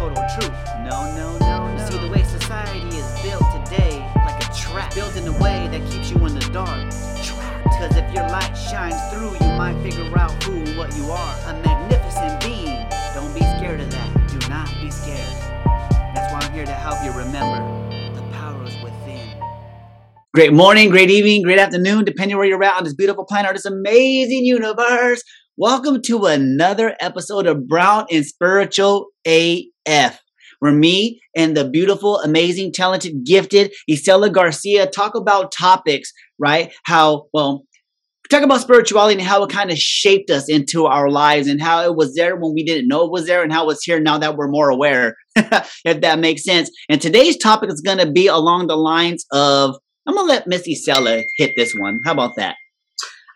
total truth. No, no, no, no. See, the way society is built today, like a trap, built in a way that keeps you in the dark. Trapped. Cause if your light shines through, you might figure out who and what you are. A magnificent being. Don't be scared of that. Do not be scared. That's why I'm here to help you remember the power is within. Great morning, great evening, great afternoon, depending where you're at on this beautiful planet, this amazing universe. Welcome to another episode of Brown and Spiritual AF, where me and the beautiful, amazing, talented, gifted Isela Garcia talk about topics, right? How, well, talk about spirituality and how it kind of shaped us into our lives and how it was there when we didn't know it was there and how it's here now that we're more aware, if that makes sense. And today's topic is going to be along the lines of, I'm going to let Miss Isela hit this one. How about that?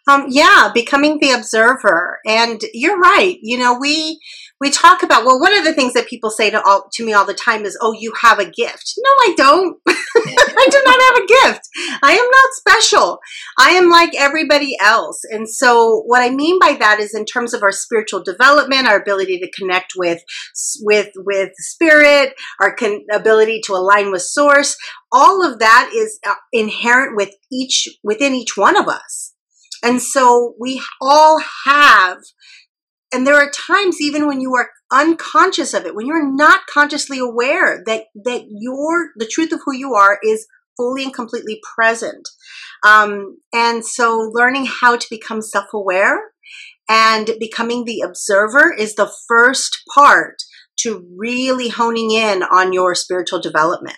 Um, yeah, becoming the observer. And you're right. You know, we we talk about well, one of the things that people say to all to me all the time is, "Oh, you have a gift." No, I don't. I do not have a gift. I am not special. I am like everybody else. And so, what I mean by that is, in terms of our spiritual development, our ability to connect with with with spirit, our con- ability to align with source, all of that is uh, inherent with each within each one of us. And so we all have, and there are times even when you are unconscious of it, when you're not consciously aware that, that your, the truth of who you are is fully and completely present. Um, and so learning how to become self-aware and becoming the observer is the first part to really honing in on your spiritual development.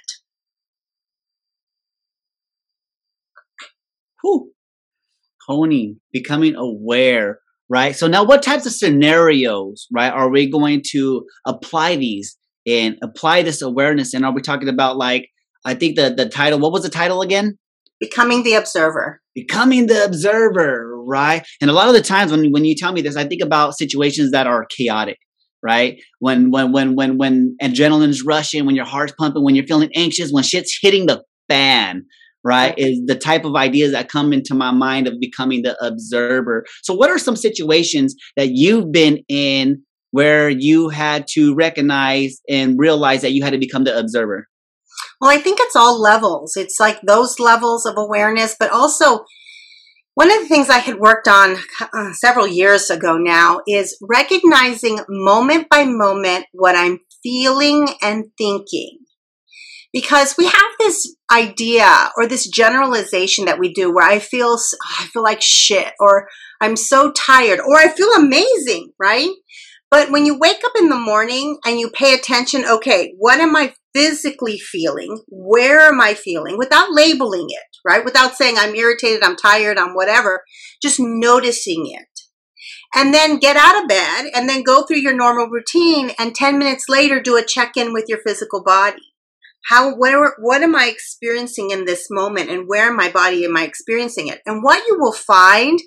Whew honing, becoming aware, right? So now what types of scenarios, right, are we going to apply these and apply this awareness? And are we talking about like, I think the, the title, what was the title again? Becoming the observer. Becoming the observer, right? And a lot of the times when, when you tell me this, I think about situations that are chaotic, right? When when when when when adrenaline's rushing, when your heart's pumping, when you're feeling anxious, when shit's hitting the fan, right is the type of ideas that come into my mind of becoming the observer. So what are some situations that you've been in where you had to recognize and realize that you had to become the observer? Well i think it's all levels. It's like those levels of awareness but also one of the things I had worked on uh, several years ago now is recognizing moment by moment what I'm feeling and thinking because we have this idea or this generalization that we do where I feel oh, I feel like shit or I'm so tired or I feel amazing, right? But when you wake up in the morning and you pay attention, okay, what am I physically feeling? Where am I feeling? Without labeling it, right? Without saying I'm irritated, I'm tired, I'm whatever, just noticing it. And then get out of bed and then go through your normal routine and 10 minutes later do a check in with your physical body how what am i experiencing in this moment and where in my body am i experiencing it? And what you will find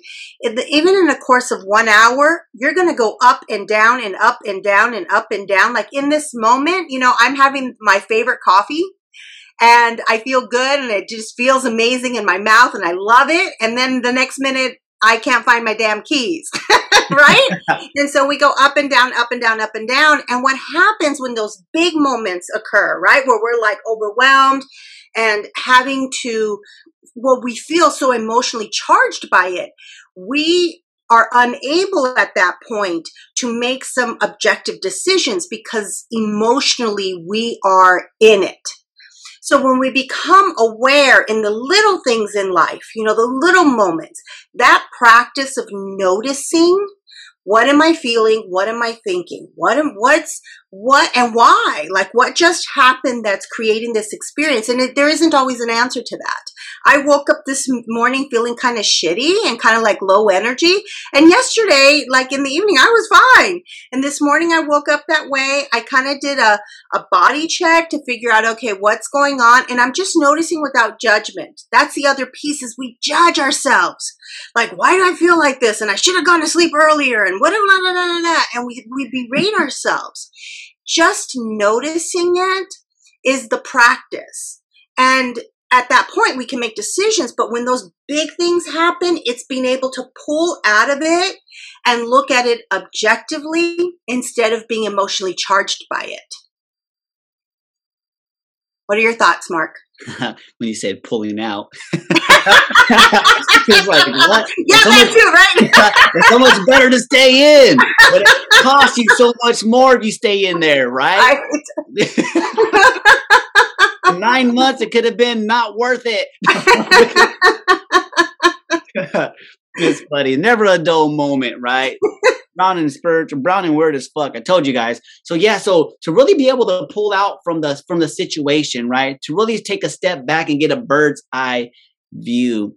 even in the course of one hour you're going to go up and down and up and down and up and down. Like in this moment you know i'm having my favorite coffee and i feel good and it just feels amazing in my mouth and i love it. And then the next minute i can't find my damn keys right? and so we go up and down, up and down, up and down. And what happens when those big moments occur, right? Where we're like overwhelmed and having to, well, we feel so emotionally charged by it. We are unable at that point to make some objective decisions because emotionally we are in it. So when we become aware in the little things in life, you know, the little moments, that practice of noticing what am I feeling? What am I thinking? What am, what's, what and why? Like what just happened that's creating this experience? And it, there isn't always an answer to that. I woke up this morning feeling kind of shitty and kind of like low energy. And yesterday, like in the evening, I was fine. And this morning I woke up that way. I kind of did a, a body check to figure out, okay, what's going on? And I'm just noticing without judgment. That's the other piece is we judge ourselves. Like, why do I feel like this? And I should have gone to sleep earlier and what, and we, we berate ourselves. Just noticing it is the practice. And at that point we can make decisions but when those big things happen it's being able to pull out of it and look at it objectively instead of being emotionally charged by it What are your thoughts, Mark? when you said pulling out. it's like, what? Yeah, so much, too, right? it's so much better to stay in. But it costs you so much more if you stay in there, right? Nine months, it could have been not worth it. it's funny. Never a dull moment, right? brown Browning spiritual, Browning word as fuck. I told you guys. So yeah, so to really be able to pull out from the from the situation, right? To really take a step back and get a bird's eye view,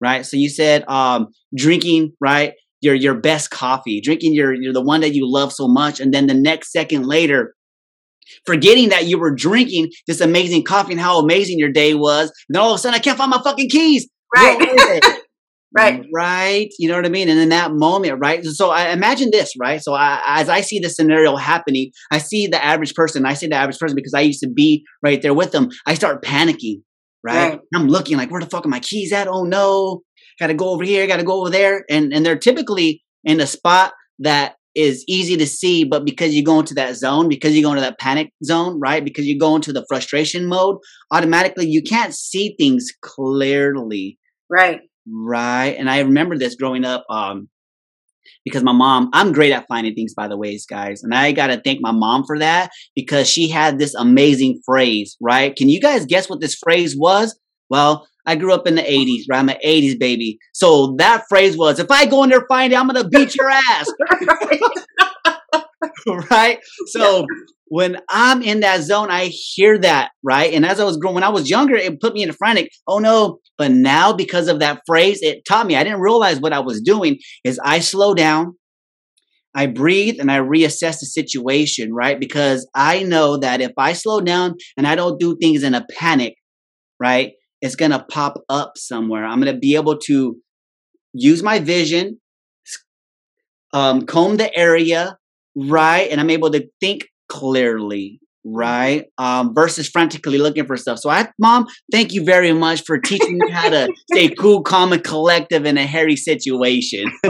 right? So you said um drinking, right? Your your best coffee, drinking your you're the one that you love so much, and then the next second later, forgetting that you were drinking this amazing coffee and how amazing your day was. And then all of a sudden, I can't find my fucking keys. Right. right. Right. You know what I mean? And in that moment, right? So I imagine this, right? So I, as I see the scenario happening, I see the average person. I say the average person because I used to be right there with them. I start panicking, right? right. I'm looking like, where the fuck are my keys at? Oh no. Got to go over here. Got to go over there. And, and they're typically in a spot that is easy to see, but because you go into that zone, because you go into that panic zone, right? Because you go into the frustration mode, automatically you can't see things clearly. Right. Right. And I remember this growing up, um, because my mom, I'm great at finding things by the ways, guys. And I got to thank my mom for that because she had this amazing phrase, right? Can you guys guess what this phrase was? Well, I grew up in the 80s, right? I'm an 80s baby. So that phrase was if I go in there find it, I'm going to beat your ass. right? So yeah. when I'm in that zone, I hear that, right? And as I was growing, when I was younger, it put me in a frantic, oh no. But now, because of that phrase, it taught me, I didn't realize what I was doing is I slow down, I breathe and I reassess the situation, right? Because I know that if I slow down and I don't do things in a panic, right? It's going to pop up somewhere. I'm going to be able to use my vision, um, comb the area, right? And I'm able to think clearly, right? Um, versus frantically looking for stuff. So, I, mom, thank you very much for teaching me how to stay cool, calm, and collective in a hairy situation.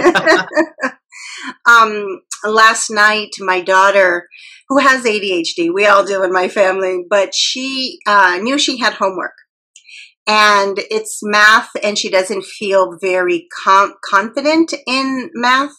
um, last night, my daughter, who has ADHD, we all do in my family, but she uh, knew she had homework and it's math and she doesn't feel very com- confident in math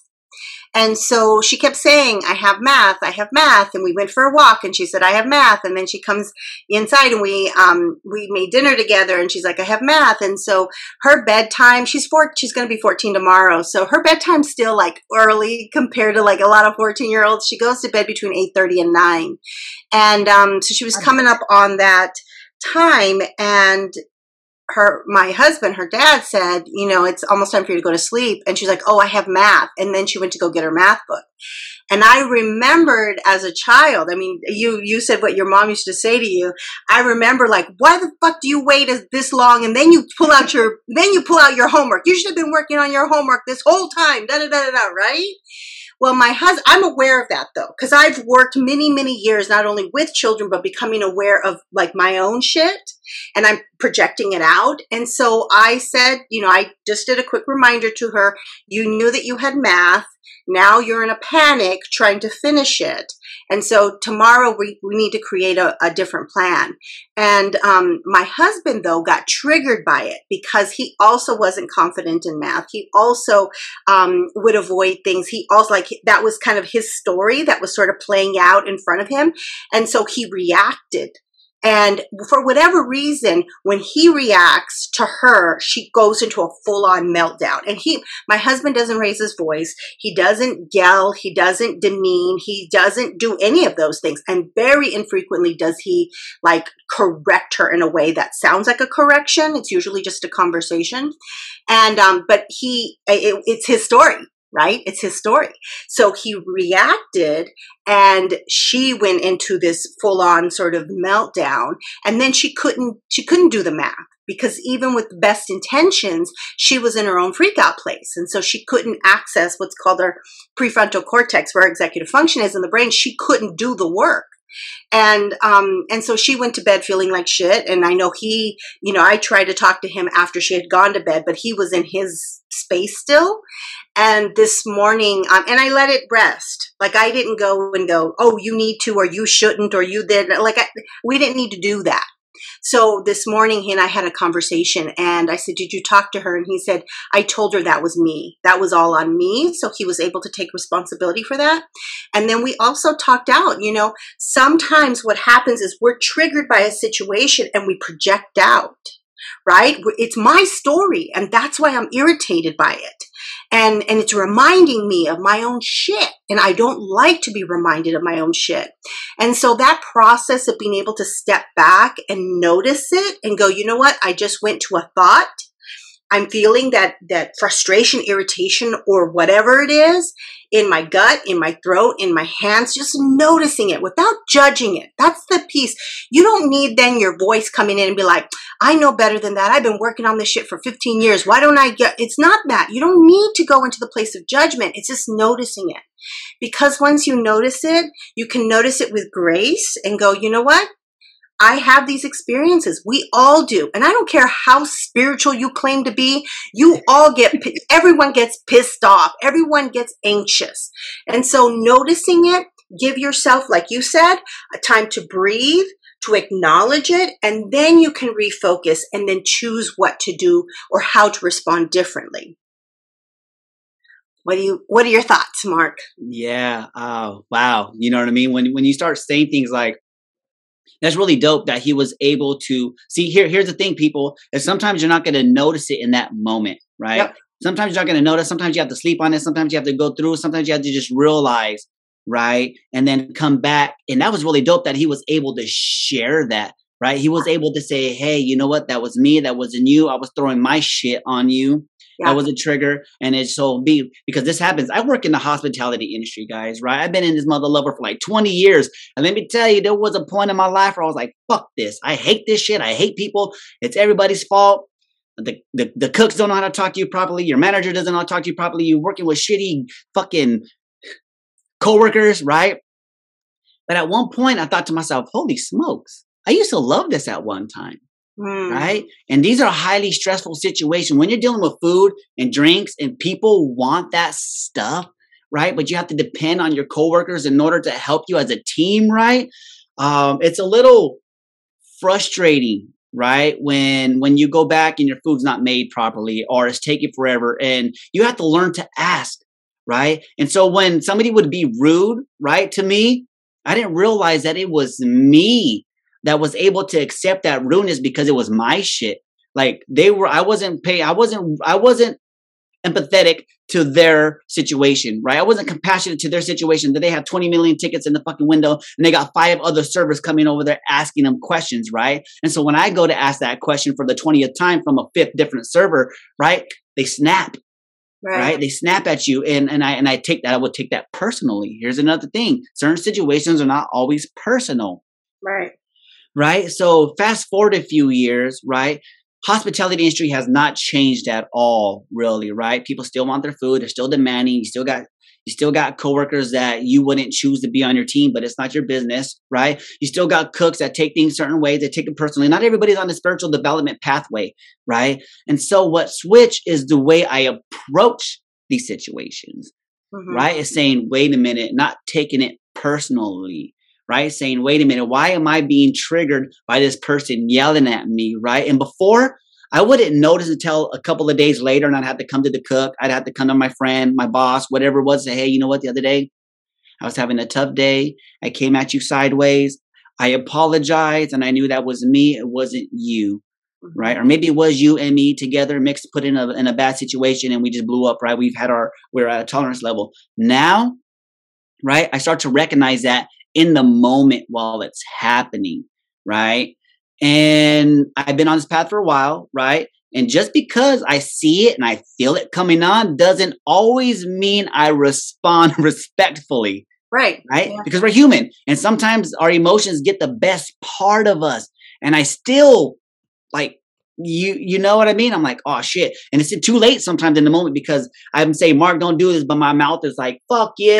and so she kept saying, I have math, I have math. And we went for a walk and she said, I have math. And then she comes inside and we, um, we made dinner together and she's like, I have math. And so her bedtime, she's four, she's going to be 14 tomorrow. So her bedtime's still like early compared to like a lot of 14 year olds. She goes to bed between 8.30 and 9. And, um, so she was coming up on that time and her my husband her dad said you know it's almost time for you to go to sleep. And she's like oh i have math. And then she went to go get her math book. And i remembered as a child i mean you you said what your mom used to say to you. I remember like why the fuck do you wait this long and then you pull out your then you pull out your homework? You should have been working on your homework this whole time. Da da da da right? Well, my husband, I'm aware of that though, because I've worked many, many years not only with children, but becoming aware of like my own shit and I'm projecting it out. And so I said, you know, I just did a quick reminder to her. You knew that you had math. Now you're in a panic trying to finish it. And so tomorrow we, we need to create a, a different plan. And um, my husband, though, got triggered by it because he also wasn't confident in math. He also um, would avoid things. He also, like, that was kind of his story that was sort of playing out in front of him. And so he reacted and for whatever reason, when he reacts to her, she goes into a full on meltdown. And he, my husband doesn't raise his voice. He doesn't yell. He doesn't demean. He doesn't do any of those things. And very infrequently does he like correct her in a way that sounds like a correction. It's usually just a conversation. And, um, but he, it, it's his story right? It's his story. So he reacted and she went into this full on sort of meltdown and then she couldn't, she couldn't do the math because even with the best intentions, she was in her own freak out place. And so she couldn't access what's called her prefrontal cortex where executive function is in the brain. She couldn't do the work and um and so she went to bed feeling like shit and i know he you know i tried to talk to him after she had gone to bed but he was in his space still and this morning, um, and I let it rest. Like I didn't go and go, oh, you need to, or you shouldn't, or you did. Like I, we didn't need to do that. So this morning, he and I had a conversation, and I said, Did you talk to her? And he said, I told her that was me. That was all on me. So he was able to take responsibility for that. And then we also talked out, you know, sometimes what happens is we're triggered by a situation and we project out right? It's my story, and that's why I'm irritated by it and and it's reminding me of my own shit. And i don't like to be reminded of my own shit. And so that process of being able to step back and notice it and go you know what? I just went to a thought. I'm feeling that that frustration irritation or whatever it is in my gut, in my throat, in my hands, just noticing it without judging it. That's the piece. You don't need then your voice coming in and be like, I know better than that. I've been working on this shit for 15 years. Why don't I get it's not that. You don't need to go into the place of judgment. It's just noticing it. Because once you notice it, you can notice it with grace and go, you know what? I have these experiences. We all do. And I don't care how spiritual you claim to be, you all get, everyone gets pissed off. Everyone gets anxious. And so noticing it, give yourself, like you said, a time to breathe, to acknowledge it, and then you can refocus and then choose what to do or how to respond differently. What do you what are your thoughts, Mark? Yeah. Oh, wow. You know what I mean? When when you start saying things like that's really dope that he was able to see here here's the thing people is sometimes you're not going to notice it in that moment right? Yep. sometimes you're not going to notice sometimes you have to sleep on it sometimes you have to go through sometimes you have to just realize right and then come back. And that was really dope that he was able to share that right? He was able to say hey you know what? That was me that wasn't you. I was throwing my shit on you yeah. That was a trigger. And it's so be because this happens. I work in the hospitality industry, guys, right? I've been in this mother lover for like 20 years. And let me tell you, there was a point in my life where I was like, fuck this. I hate this shit. I hate people. It's everybody's fault. The, the, the cooks don't know how to talk to you properly. Your manager doesn't know how to talk to you properly. You're working with shitty fucking coworkers, right? But at one point, I thought to myself, holy smokes, I used to love this at one time. Mm. Right. And these are highly stressful situations. When you're dealing with food and drinks and people want that stuff, right? But you have to depend on your coworkers in order to help you as a team, right? Um, it's a little frustrating, right? When when you go back and your food's not made properly or it's taking forever and you have to learn to ask, right? And so when somebody would be rude, right, to me, I didn't realize that it was me that was able to accept that rudeness because it was my shit. Like they were, I wasn't pay, I wasn't, I wasn't empathetic to their situation, right? I wasn't compassionate to their situation that they have 20 million tickets in the fucking window and they got five other servers coming over there asking them questions, right? And so when I go to ask that question for the 20th time from a fifth different server, right? They snap. Right. right. They snap at you and, and I and I take that, I would take that personally. Here's another thing. Certain situations are not always personal. Right right? So fast forward a few years, right? Hospitality industry has not changed at all, really, right? People still want their food. They're still demanding. You still got you still got coworkers that you wouldn't choose to be on your team, but it's not your business, right? You still got cooks that take things certain ways, they take it personally. Not everybody's on the spiritual development pathway, right? And so what switch is the way I approach these situations, mm-hmm. right? Is saying, wait a minute, not taking it personally, right? Saying, wait a minute, why am I being triggered by this person yelling at me, right? And before, I wouldn't notice until a couple of days later, and I'd have to come to the cook. I'd have to come to my friend, my boss, whatever it was, say, hey, you know what, the other day, I was having a tough day. I came at you sideways. I apologized, and I knew that was me. It wasn't you, mm-hmm. right? Or maybe it was you and me together, mixed, put in a in a bad situation, and we just blew up, right? We've had our we're at a tolerance level now, right? I start to recognize that in the moment while it's happening, right? And I've been on this path for a while, right? And just because I see it and I feel it coming on doesn't always mean I respond respectfully. Right. Right? Yeah. Because we're human and sometimes our emotions get the best part of us. And I still like you you know what I mean? I'm like, oh shit. And it's too late sometimes in the moment because I'm saying, Mark, don't do this, but my mouth is like, fuck you.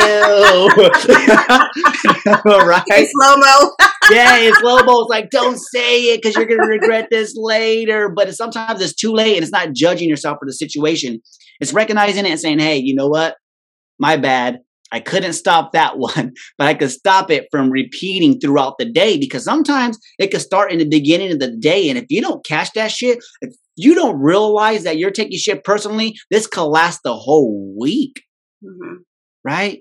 right? It's slow-mo. yeah, it's slow-mo. It's like, don't say it because you're gonna regret this later. But it's, sometimes it's too late and it's not judging yourself for the situation. It's recognizing it and saying, hey, you know what? My bad. I couldn't stop that one, but I could stop it from repeating throughout the day because sometimes it could start in the beginning of the day. And if you don't catch that shit, if you don't realize that you're taking shit personally, this could last the whole week. Mm-hmm. Right?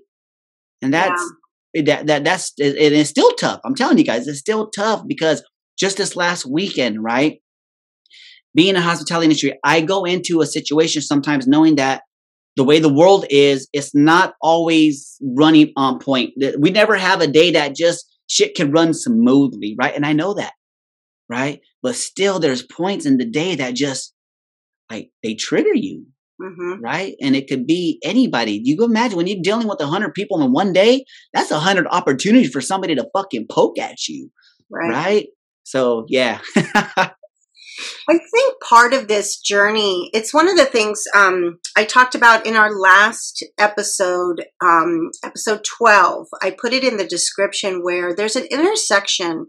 And that's yeah. that that that's it, it's still tough. I'm telling you guys, it's still tough because just this last weekend, right? Being in the hospitality industry, I go into a situation sometimes knowing that the way the world is, it's not always running on point. We never have a day that just shit can run smoothly, right? And I know that, right? But still, there's points in the day that just like they trigger you, mm-hmm. right? And it could be anybody. You can imagine when you're dealing with a hundred people in one day, that's a hundred opportunities for somebody to fucking poke at you, right? right? So yeah. I think part of this journey, it's one of the things um, I talked about in our last episode, um, episode 12. I put it in the description where there's an intersection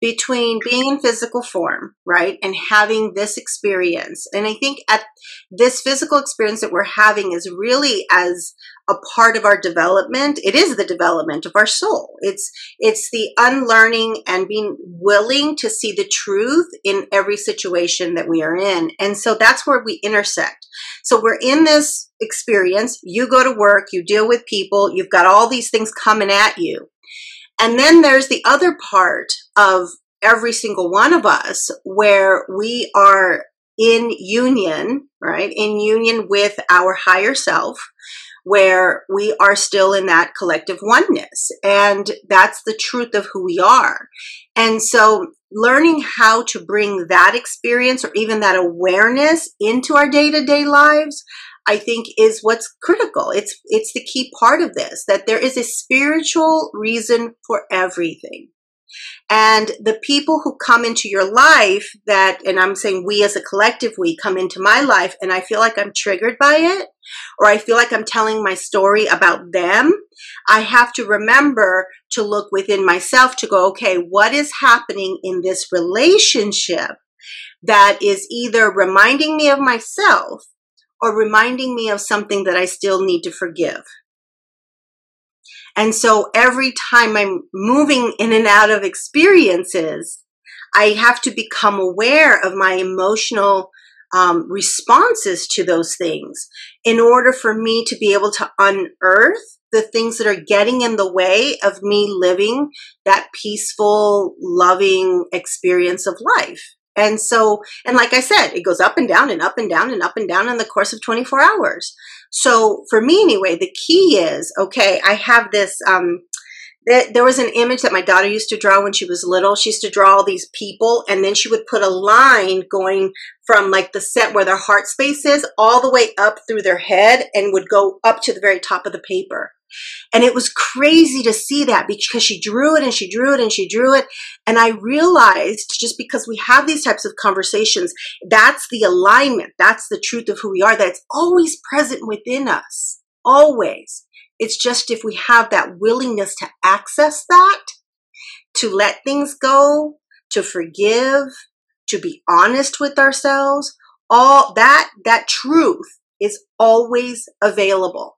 between being in physical form, right, and having this experience. And I think at this physical experience that we're having is really as a part of our development. It is the development of our soul. It's it's the unlearning and being willing to see the truth in every situation that we are in. And so that's where we intersect. So we're in this experience. You go to work, you deal with people, you've got all these things coming at you. And then there's the other part of every single one of us where we are in union, right? In union with our higher self, where we are still in that collective oneness. And that's the truth of who we are. And so learning how to bring that experience or even that awareness into our day to day lives, I think is what's critical. It's, it's the key part of this, that there is a spiritual reason for everything. And the people who come into your life that, and I'm saying we as a collective, we come into my life and I feel like I'm triggered by it, or I feel like I'm telling my story about them, I have to remember to look within myself to go, okay, what is happening in this relationship that is either reminding me of myself or reminding me of something that I still need to forgive? And so every time I'm moving in and out of experiences, I have to become aware of my emotional um, responses to those things in order for me to be able to unearth the things that are getting in the way of me living that peaceful, loving experience of life. And so, and like I said, it goes up and down and up and down and up and down in the course of 24 hours. So for me anyway, the key is, okay, I have this, um, there was an image that my daughter used to draw when she was little. She used to draw all these people and then she would put a line going from like the set where their heart space is all the way up through their head and would go up to the very top of the paper. And it was crazy to see that because she drew it and she drew it and she drew it. And I realized just because we have these types of conversations, that's the alignment. That's the truth of who we are. That's always present within us. Always. It's just if we have that willingness to access that, to let things go, to forgive, to be honest with ourselves, all that, that truth is always available.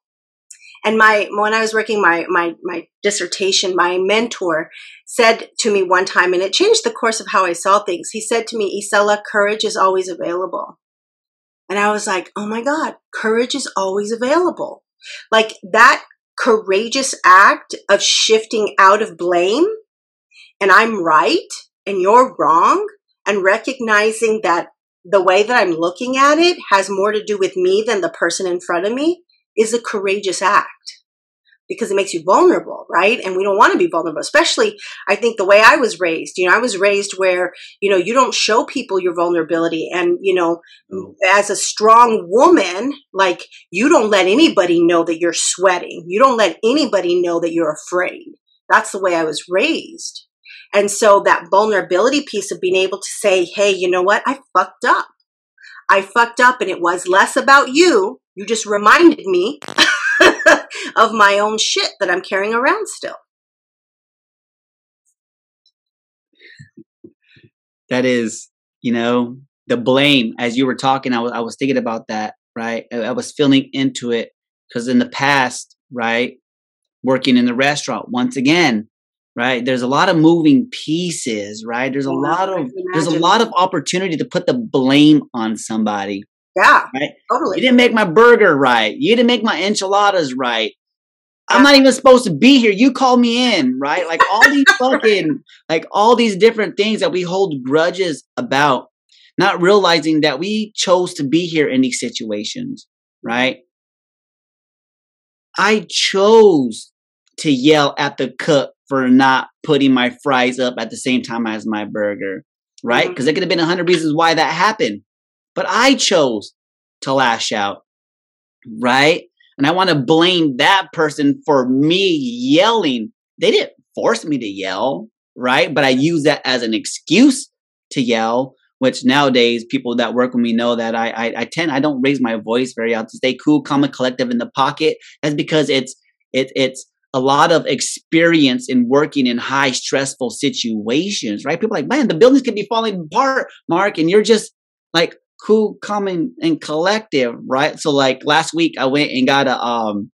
And my, when I was working my, my, my dissertation, my mentor said to me one time, and it changed the course of how I saw things. He said to me, Isela, courage is always available. And I was like, oh my God, courage is always available. Like that courageous act of shifting out of blame and I'm right and you're wrong and recognizing that the way that I'm looking at it has more to do with me than the person in front of me is a courageous act because it makes you vulnerable, right? And we don't want to be vulnerable, especially I think the way I was raised. You know, I was raised where, you know, you don't show people your vulnerability. And, you know, oh. as a strong woman, like you don't let anybody know that you're sweating. You don't let anybody know that you're afraid. That's the way I was raised. And so that vulnerability piece of being able to say, hey, you know what? I fucked up. I fucked up and it was less about you you just reminded me of my own shit that I'm carrying around still. That is, you know, the blame. As you were talking, I was I was thinking about that, right? I, I was feeling into it because in the past, right, working in the restaurant once again right there's a lot of moving pieces right there's a lot of there's a lot of opportunity to put the blame on somebody Yeah, right? totally. you didn't make my burger right. You didn't make my enchiladas right. I'm not even supposed to be here. You called me in right? Like all these fucking like all these different things that we hold grudges about not realizing that we chose to be here in these situations right? I chose to yell at the cook for not putting my fries up at the same time as my burger right? Mm-hmm. Because there could have been a hundred reasons why that happened but i chose to lash out right and i want to blame that person for me yelling they didn't force me to yell right but i use that as an excuse to yell which nowadays people that work with me know that I, I I tend I don't raise my voice very often. Stay cool, calm, and collective in the pocket. That's because it's it it's a lot of experience in working in high stressful situations, right? People like, man, the buildings could be falling apart, Mark, and you're just like cool, calm, and, and collective, right? So like last week, I went and got a um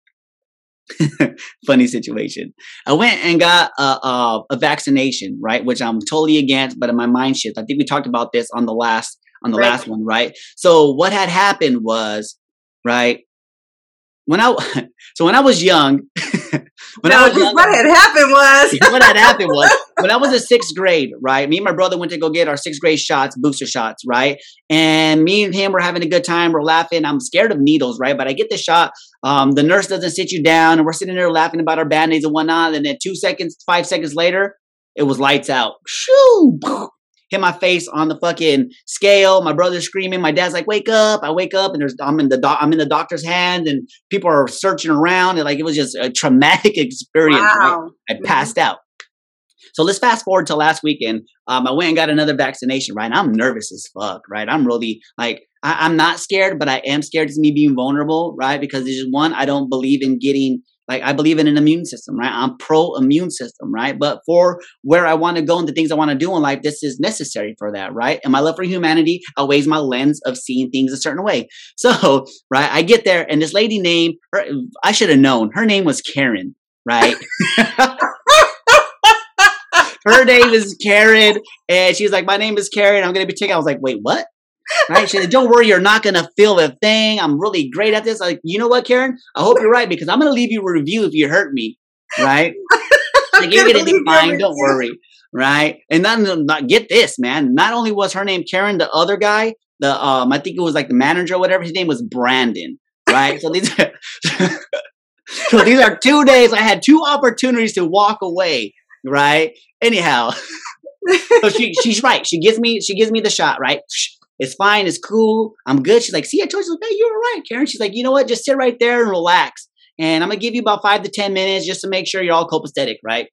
funny situation. I went and got a, a a vaccination, right? Which I'm totally against, but in my mind shift. I think we talked about this on the last on the Right. last one, right? So what had happened was, right? When I so when I was young, when no, I was young, what had happened was what had happened was when I was in sixth grade, right? Me and my brother went to go get our sixth grade shots, booster shots, right? And me and him were having a good time. We're laughing. I'm scared of needles, right? But I get the shot. Um, the nurse doesn't sit you down, and we're sitting there laughing about our band aids and whatnot. And then two seconds, five seconds later, it was lights out. Shoo! Hit my face on the fucking scale. My brother's screaming. My dad's like, "Wake up!" I wake up, and there's I'm in the doc, I'm in the doctor's hand, and people are searching around, and like it was just a traumatic experience. right? I passed out. So let's fast forward to last weekend. Um, I went and got another vaccination, right? I'm nervous as fuck, right? I'm really like, I, I'm not scared, but I am scared of me being vulnerable, right? Because there's just one, I don't believe in getting, like, I believe in an immune system, right? I'm pro immune system, right? But for where I want to go and the things I want to do in life, this is necessary for that, right? And my love for humanity outweighs my lens of seeing things a certain way. So, right, I get there and this lady named, her, I should have known, her name was Karen, right? her name is Karen, and she's like, "My name is Karen. I'm gonna be taking." I was like, "Wait, what?" Right? She's like, "Don't worry, you're not gonna feel a thing. I'm really great at this." Like, you know what, Karen? I hope you're right because I'm gonna leave you a review if you hurt me. Right? Like you're gonna gonna be a fine. Don't worry. Right? And then, not get this, man. Not only was her name Karen, the other guy, the um, I think it was like the manager or whatever. His name was Brandon. Right? so these are. So these are two days I had two opportunities to walk away, right? Anyhow, so she she's right. She gives me she gives me the shot, right? It's fine, it's cool, I'm good. She's like, see, I told you, hey, you were right, Karen. She's like, you know what? Just sit right there and relax. And I'm gonna give you about five to ten minutes just to make sure you're all copacetic, right?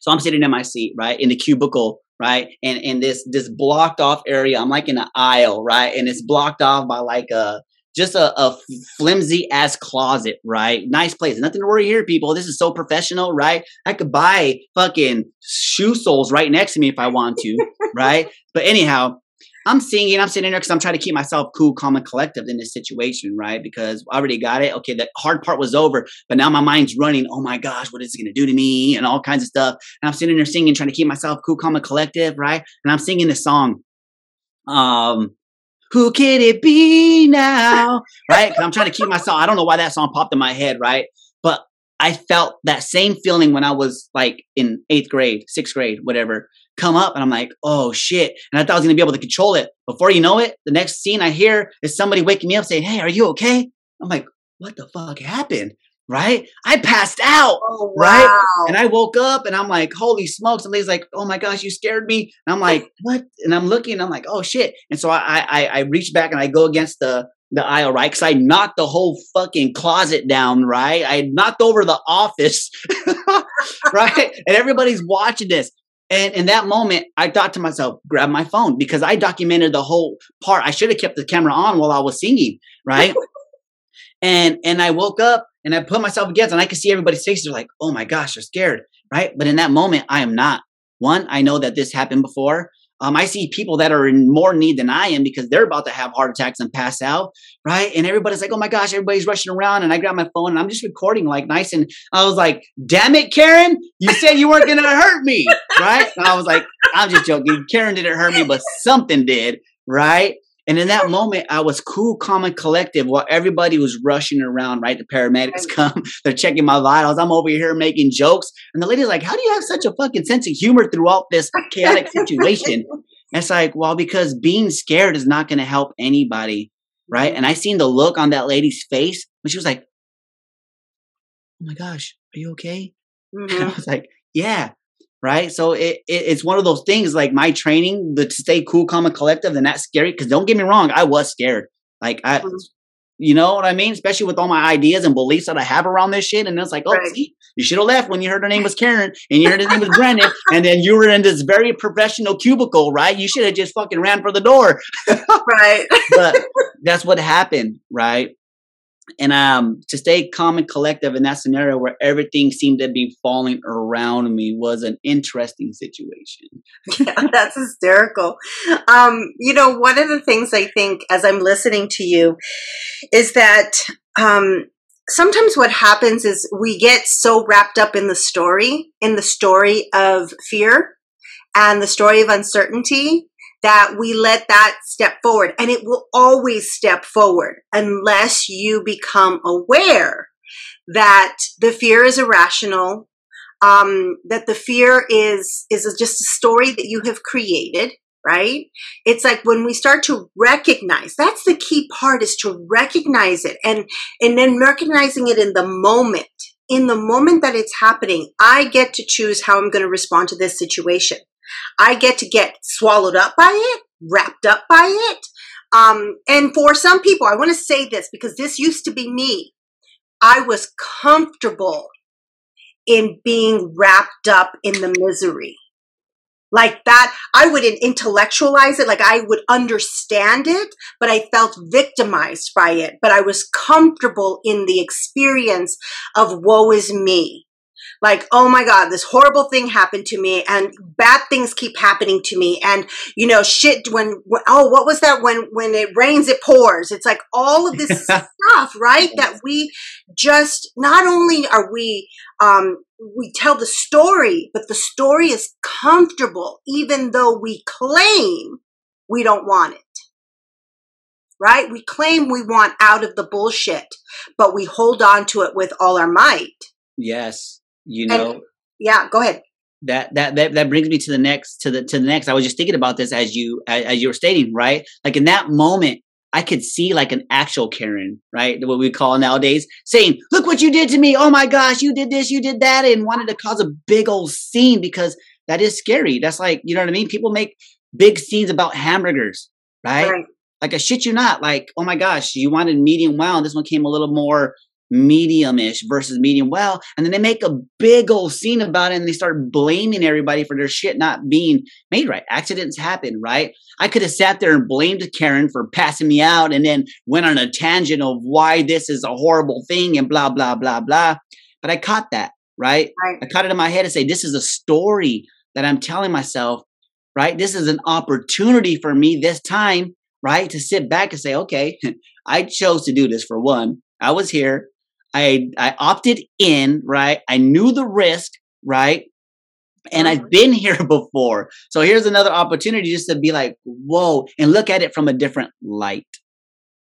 So I'm sitting in my seat, right, in the cubicle, right, and in this this blocked off area. I'm like in an aisle, right, and it's blocked off by like a just a, a flimsy ass closet, right? Nice place. Nothing to worry here, people. This is so professional, right? I could buy fucking shoe soles right next to me if I want to, right? But anyhow, I'm singing, I'm sitting there because I'm trying to keep myself cool, calm, and collective in this situation, right? Because I already got it. Okay, the hard part was over, but now my mind's running. Oh my gosh, what is it gonna do to me? And all kinds of stuff. And I'm sitting there singing, trying to keep myself cool, calm, and collective, right? And I'm singing this song. Um, who can it be now? Right? 'Cause I'm trying to keep myself. I don't know why that song popped in my head, right? But I felt that same feeling when I was like in eighth grade, sixth grade, whatever, come up and I'm like, oh shit. And I thought I was gonna be able to control it. Before you know it, the next scene I hear is somebody waking me up saying, Hey, are you okay? I'm like, what the fuck happened? Right? I passed out. Oh, Right? wow. And I woke up and I'm like, holy smokes. Somebody's like, oh my gosh, you scared me. And I'm like, what? And I'm looking and I'm like, oh shit. And so I I, I reach back and I go against the the aisle, right? Because I knocked the whole fucking closet down, right? I knocked over the office, right? And everybody's watching this. And in that moment, I thought to myself, grab my phone because I documented the whole part. I should have kept the camera on while I was singing, right? and and I woke up and I put myself against, and I could see everybody's faces. They're like, "Oh my gosh, they're scared," right? But in that moment, I am not. One, I know that this happened before. Um, I see people that are in more need than I am because they're about to have heart attacks and pass out, right? And everybody's like, "Oh my gosh!" Everybody's rushing around, and I grab my phone and I'm just recording like nice. And I was like, "Damn it, Karen! You said you weren't gonna hurt me, right?" And I was like, "I'm just joking. Karen didn't hurt me, but something did, right?" And in that moment, I was cool, calm, and collective while everybody was rushing around, right? The paramedics come, they're checking my vitals. I'm over here making jokes. And the lady's like, How do you have such a fucking sense of humor throughout this chaotic situation? And it's like, Well, because being scared is not going to help anybody, right? And I seen the look on that lady's face when she was like, Oh my gosh, are you okay? Mm-hmm. And I was like, Yeah, right? So it, it, it's one of those things like my training the, to stay cool, calm, and collective, and that's scary. Because don't get me wrong, I was scared. Like I, mm-hmm. you know what I mean? Especially with all my ideas and beliefs that I have around this shit. And it's like, oh, right. see, you should have left when you heard her name was Karen and you heard his name was Brandon, and then you were in this very professional cubicle, right? You should have just fucking ran for the door, right? but that's what happened, right? And um to stay calm and collective in that scenario where everything seemed to be falling around me was an interesting situation. Yeah that's hysterical. Um you know one of the things i think as i'm listening to you is that um sometimes what happens is we get so wrapped up in the story in the story of fear and the story of uncertainty that we let that step forward. And it will always step forward unless you become aware that the fear is irrational um, that the fear is is just a story that you have created right? It's like when we start to recognize that's the key part is to recognize it. And and then recognizing it in the moment. In the moment that it's happening i get to choose how i'm going to respond to this situation I get to get swallowed up by it, wrapped up by it. Um, and for some people, I want to say this because this used to be me. I was comfortable in being wrapped up in the misery. Like that, I wouldn't intellectualize it, like I would understand it, but I felt victimized by it. But I was comfortable in the experience of woe is me like, oh my God, this horrible thing happened to me and bad things keep happening to me. And, you know, shit, when, oh, what was that? When, when it rains, it pours. It's like all of this stuff, right? That we just, not only are we, um, we tell the story, but the story is comfortable, even though we claim we don't want it right? We claim we want out of the bullshit, but we hold on to it with all our might. Yes you know and, yeah go ahead that, that that that brings me to the next to the to the next i was just thinking about this as you as, as you were stating right like in that moment I could see like an actual Karen, right? What we call nowadays, saying, Look what you did to me. Oh my gosh, you did this, you did that, and wanted to cause a big old scene because that is scary. That's like, you know what I mean? People make big scenes about hamburgers, right? right. Like a shit you not. Like, oh my gosh, you wanted medium well, and this one came a little more medium-ish versus medium. Well and then they make a big old scene about it and they start blaming everybody for their shit not being made right. Accidents happen right? I could have sat there and blamed karen for passing me out and then went on a tangent of why this is a horrible thing and blah blah blah blah. But i caught that right, right. i caught it in my head and say this is a story that i'm telling myself right? This is an opportunity for me this time right to sit back and say okay i chose to do this for one. I was here. I I opted in, right? I knew the risk, right? And I've uh-huh. been here before. So here's another opportunity just to be like, whoa, and look at it from a different light.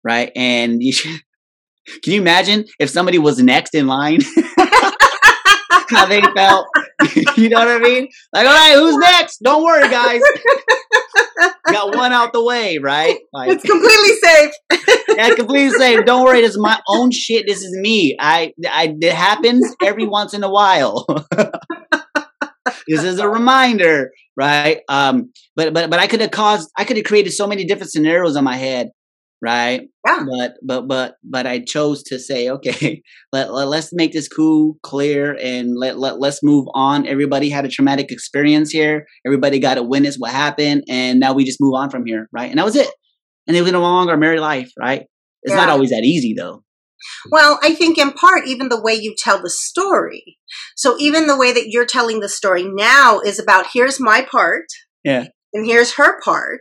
Right. And you should, can you imagine if somebody was next in line? How they felt. you know what I mean? Like, all right, who's next? Don't worry, guys. Got one out the way, right? Like, it's completely safe. yeah, completely safe. Don't worry, this is my own shit. This is me. I, I it happens every once in a while. this is a reminder, right? Um, but but but I could have caused, I could have created so many different scenarios in my head right? Yeah. But but but but I chose to say, okay, let, let us make this cool, clear, and let let let's move on. Everybody had a traumatic experience here. Everybody got to witness what happened, and now we just move on from here, right? And that was it. And they went along our merry life, right? It's yeah. not always that easy though. Well, I think in part, even the way you tell the story. So even the way that you're telling the story now is about here's my part. Yeah and here's her part.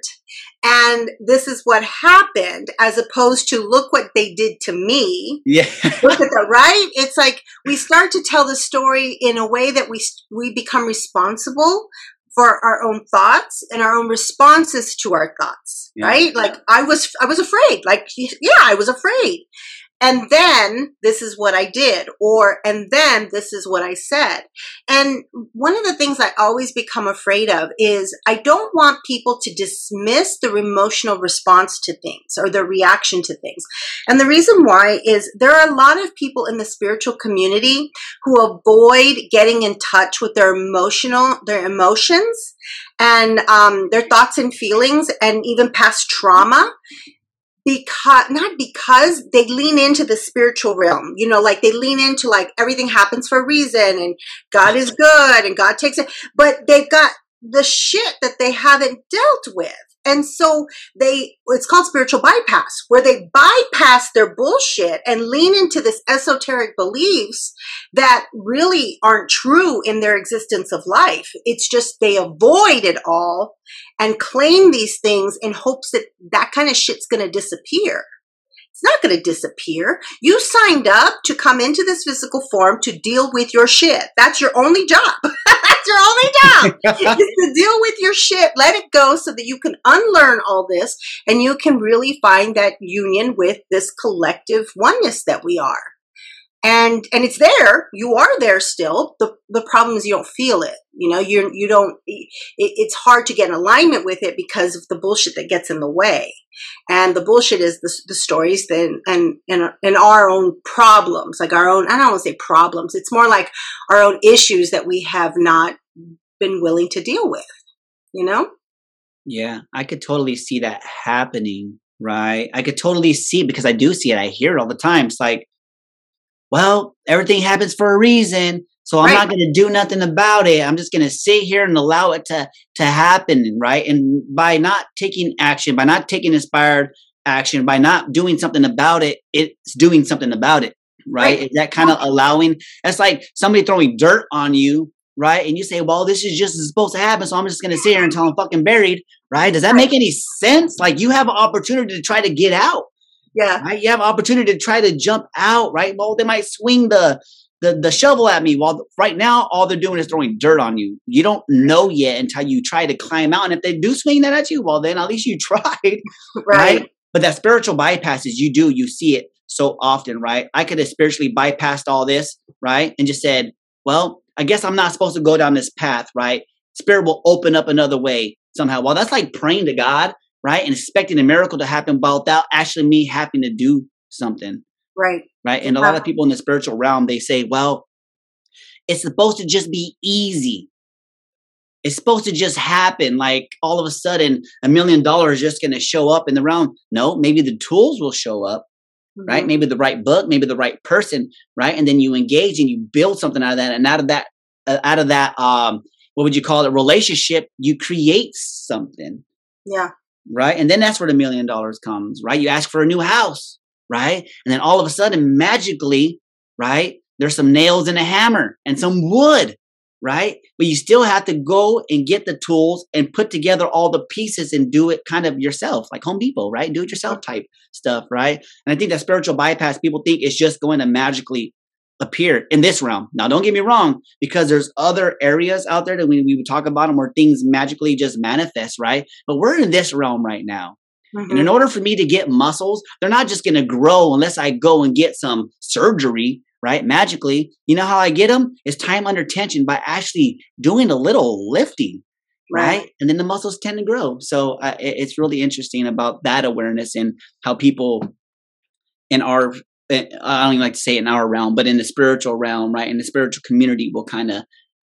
And this is what happened, as opposed to look what they did to me. Yeah. look at that, right? It's like we start to tell the story in a way that we we become responsible for our own thoughts and our own responses to our thoughts, yeah. right? Like I was I was afraid. Like yeah, I was afraid and then this is what I did, or and then this is what I said. And one of the things I always become afraid of is I don't want people to dismiss their emotional response to things or their reaction to things. And the reason why is there are a lot of people in the spiritual community who avoid getting in touch with their emotional, their emotions and um, their thoughts and feelings and even past trauma because not because they lean into the spiritual realm you know like they lean into like everything happens for a reason and god is good and god takes it but they've got the shit that they haven't dealt with and so they, it's called spiritual bypass, where they bypass their bullshit and lean into this esoteric beliefs that really aren't true in their existence of life. It's just they avoid it all and claim these things in hopes that that kind of shit's going to disappear. It's not going to disappear. You signed up to come into this physical form to deal with your shit. That's your only job. Your only job is to deal with your shit. Let it go so that you can unlearn all this and you can really find that union with this collective oneness that we are and and it's there. You are there still. The the problem is you don't feel it. You know you you don't it, it's hard to get in alignment with it because of the bullshit that gets in the way. And the bullshit is the, the stories then and, and and our own problems like our own i don't want to say problems. It's more like our own issues that we have not been willing to deal with you know? Yeah i could totally see that happening right? I could totally see because i do see it i hear it all the time. It's like well, everything happens for a reason. So I'm right. not going to do nothing about it. I'm just going to sit here and allow it to to happen, right? And by not taking action, by not taking inspired action, by not doing something about it, it's doing something about it, right? right. Is that kind of allowing? It's like somebody throwing dirt on you, right? And you say, "Well, this is just supposed to happen, so I'm just going to sit here until I'm fucking buried," right? Does that make any sense? Like you have an opportunity to try to get out, yeah. Right? You have opportunity to try to jump out, right? Well, they might swing the the, the shovel at me while right now all they're doing is throwing dirt on you. You don't know yet until you try to climb out. And if they do swing that at you, well then at least you tried. Right. right? But that spiritual bypass is you do, you see it so often, right? I could have spiritually bypassed all this, right? And just said, well, I guess I'm not supposed to go down this path, right? Spirit will open up another way somehow. Well, that's like praying to God right? And expecting a miracle to happen without actually me having to do something. Right. Right. And a lot of people in the spiritual realm, they say, well, it's supposed to just be easy. It's supposed to just happen. Like all of a sudden, a million dollars just going to show up in the realm. No, maybe the tools will show up, mm-hmm. right? Maybe the right book, maybe the right person, right? And then you engage and you build something out of that. And out of that, uh, out of that, um, what would you call it? Relationship, you create something. Yeah right? And then that's where the million dollars comes, right? You ask for a new house, right? And then all of a sudden, magically, right? There's some nails and a hammer and some wood, right? But you still have to go and get the tools and put together all the pieces and do it kind of yourself, like Home Depot, right? Do it yourself type stuff, right? And I think that spiritual bypass, people think it's just going to magically appear in this realm. Now, don't get me wrong, because there's other areas out there that we, we would talk about them where things magically just manifest, right? But we're in this realm right now. Mm-hmm. And in mm-hmm. order for me to get muscles, they're not just going to grow unless I go and get some surgery, right? Magically. You know how I get them? It's time under tension by actually doing a little lifting. Right. right. And then the muscles tend to grow. So uh, it's really interesting about that awareness and how people in our I don't even like to say it in our realm, but in the spiritual realm, right? In the spiritual community, will kind of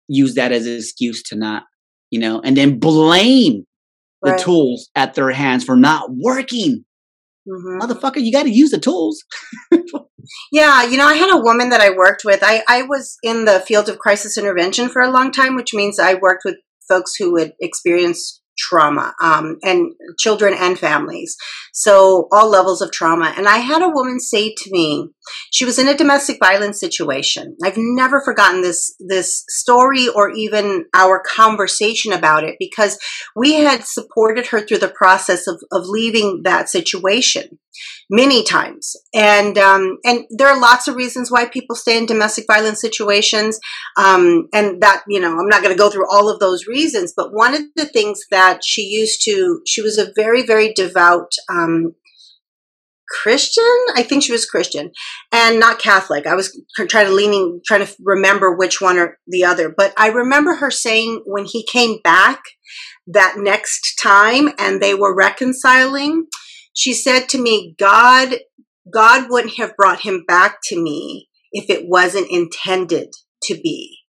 use that as an excuse to not, you know, and then blame the tools at their hands for not working. Mm-hmm. Motherfucker, you got to use the tools. yeah, you know, I had a woman that I worked with. I, I was in the field of crisis intervention for a long time, which means I worked with folks who had experienced trauma um, and children and families. So all levels of trauma. And I had a woman say to me, She was in a domestic violence situation. I've never forgotten this this story or even our conversation about it because we had supported her through the process of, of leaving that situation many times. And um, and there are lots of reasons why people stay in domestic violence situations. Um, and that you know, I'm not going to go through all of those reasons, but one of the things that she used to, she was a very very devout. Um, Christian. I think she was Christian and not Catholic. I was trying to leaning, trying to remember which one or the other. But I remember her saying when he came back that next time and they were reconciling, she said to me, God, God wouldn't have brought him back to me if it wasn't intended to be.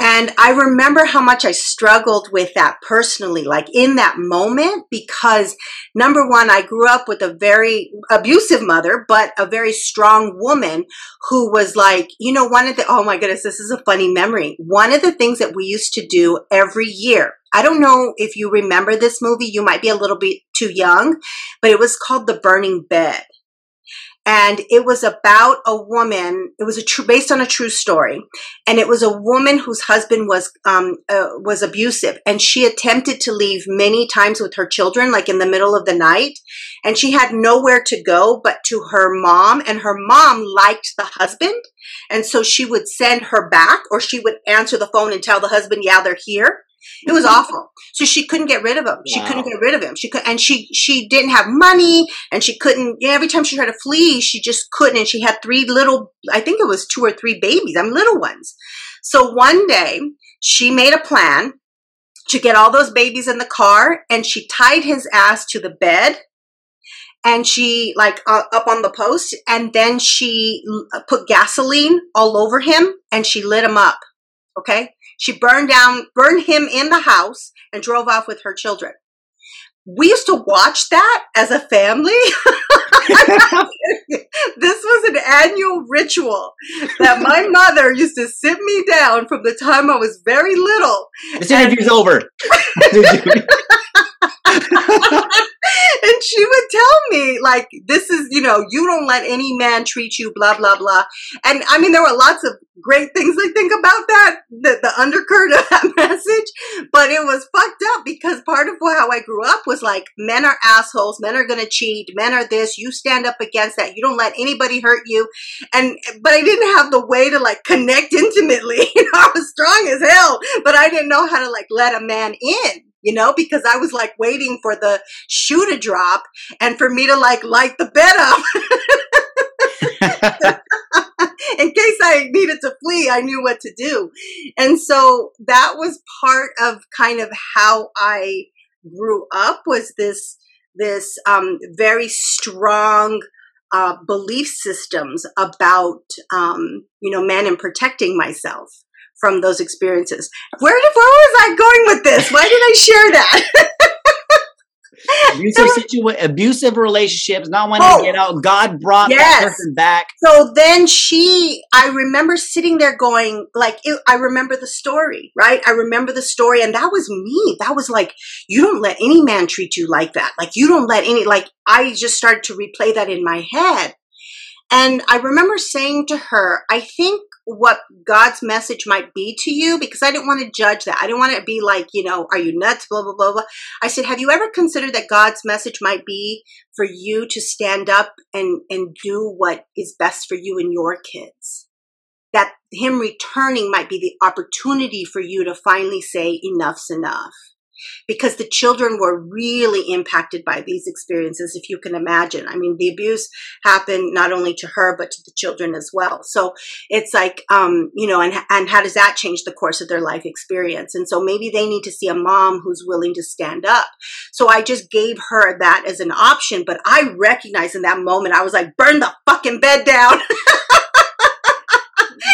And I remember how much I struggled with that personally, like in that moment, because number one, I grew up with a very abusive mother, but a very strong woman who was like, you know, one of the, oh my goodness, this is a funny memory. One of the things that we used to do every year, I don't know if you remember this movie, you might be a little bit too young, but it was called The Burning Bed and it was about a woman. It was a true, based on a true story, and it was a woman whose husband was um, uh, was abusive, and she attempted to leave many times with her children, like in the middle of the night, and she had nowhere to go but to her mom, and her mom liked the husband, and so she would send her back, or she would answer the phone and tell the husband, "Yeah, they're here." It was awful. So she couldn't get rid of him. She couldn't get rid of him. She could, and she she didn't have money, and she couldn't. You know, every time she tried to flee, she just couldn't. And she had three little, I think it was two or three babies. I'm mean, little ones. So one day she made a plan to get all those babies in the car, and she tied his ass to the bed and she like uh, up on the post and then she put gasoline all over him and she lit him up okay she burned down, burned him in the house and drove off with her children. We used to watch that as a family. this was an annual ritual that my mother used to sit me down from the time I was very little. This interview's over. and she would tell me like this is you know you don't let any man treat you blah blah blah. And i mean there were lots of great things i think about that the, the undercurrent of that message. But it was fucked up because part of how i grew up was like men are assholes men are gonna cheat men are this you stand up against that you don't let anybody hurt you. And but i didn't have the way to like connect intimately you know i was strong as hell but i didn't know how to like let a man in you know, because I was like waiting for the shoe to drop and for me to like light the bed up. In case I needed to flee, I knew what to do. And so that was part of kind of how I grew up was this, this, um, very strong, uh, belief systems about, um, you know, men and protecting myself from those experiences. Where did, where was I going with this? Why did I share that? abusive situa- abusive relationships, not wanting oh, to get out. God brought yes. that person back. So then she, I remember sitting there going, like, it, I remember the story, right? I remember the story, and that was me. That was like, you don't let any man treat you like that. Like, you don't let any, like, I just started to replay that in my head. And I remember saying to her, I think what God's message might be to you because I didn't want to judge that. I didn't want to be like, you know, are you nuts? Blah, blah, blah, blah. I said, have you ever considered that God's message might be for you to stand up and, and do what is best for you and your kids? That Him returning might be the opportunity for you to finally say, enough's enough because the children were really impacted by these experiences, if you can imagine. I mean, the abuse happened not only to her, but to the children as well. So it's like, um, you know, and, and how does that change the course of their life experience? And so maybe they need to see a mom who's willing to stand up. So I just gave her that as an option, but I recognized in that moment, I was like, burn the fucking bed down.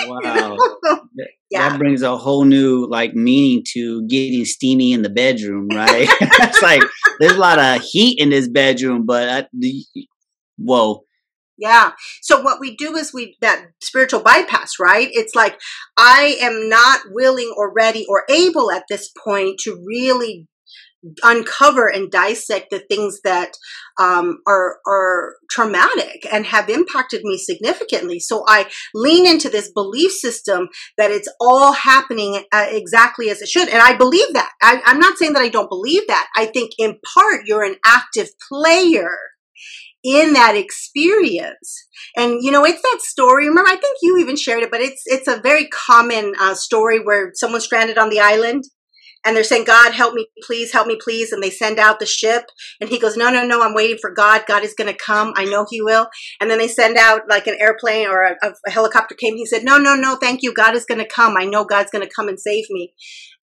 Wow. Yeah. That brings a whole new like meaning to getting steamy in the bedroom, right? it's like there's a lot of heat in this bedroom, but I, whoa. Yeah. So what we do is we that spiritual bypass, right? It's like I am not willing or ready or able at this point to really uncover and dissect the things that um, are are traumatic and have impacted me significantly. So I lean into this belief system that it's all happening uh, exactly as it should, and I believe that. I, I'm not saying that I don't believe that. I think in part you're an active player in that experience. And you know, it's that story. Remember, I think you even shared it, but it's it's a very common uh, story where someone's stranded on the island and they're saying, God, help me, please, help me, please. And they send out the ship. And he goes, No, no, no, I'm waiting for God. God is going to come. I know he will. And then they send out like an airplane or a, a helicopter came. He said, No, no, no, thank you. God is going to come. I know God's going to come and save me.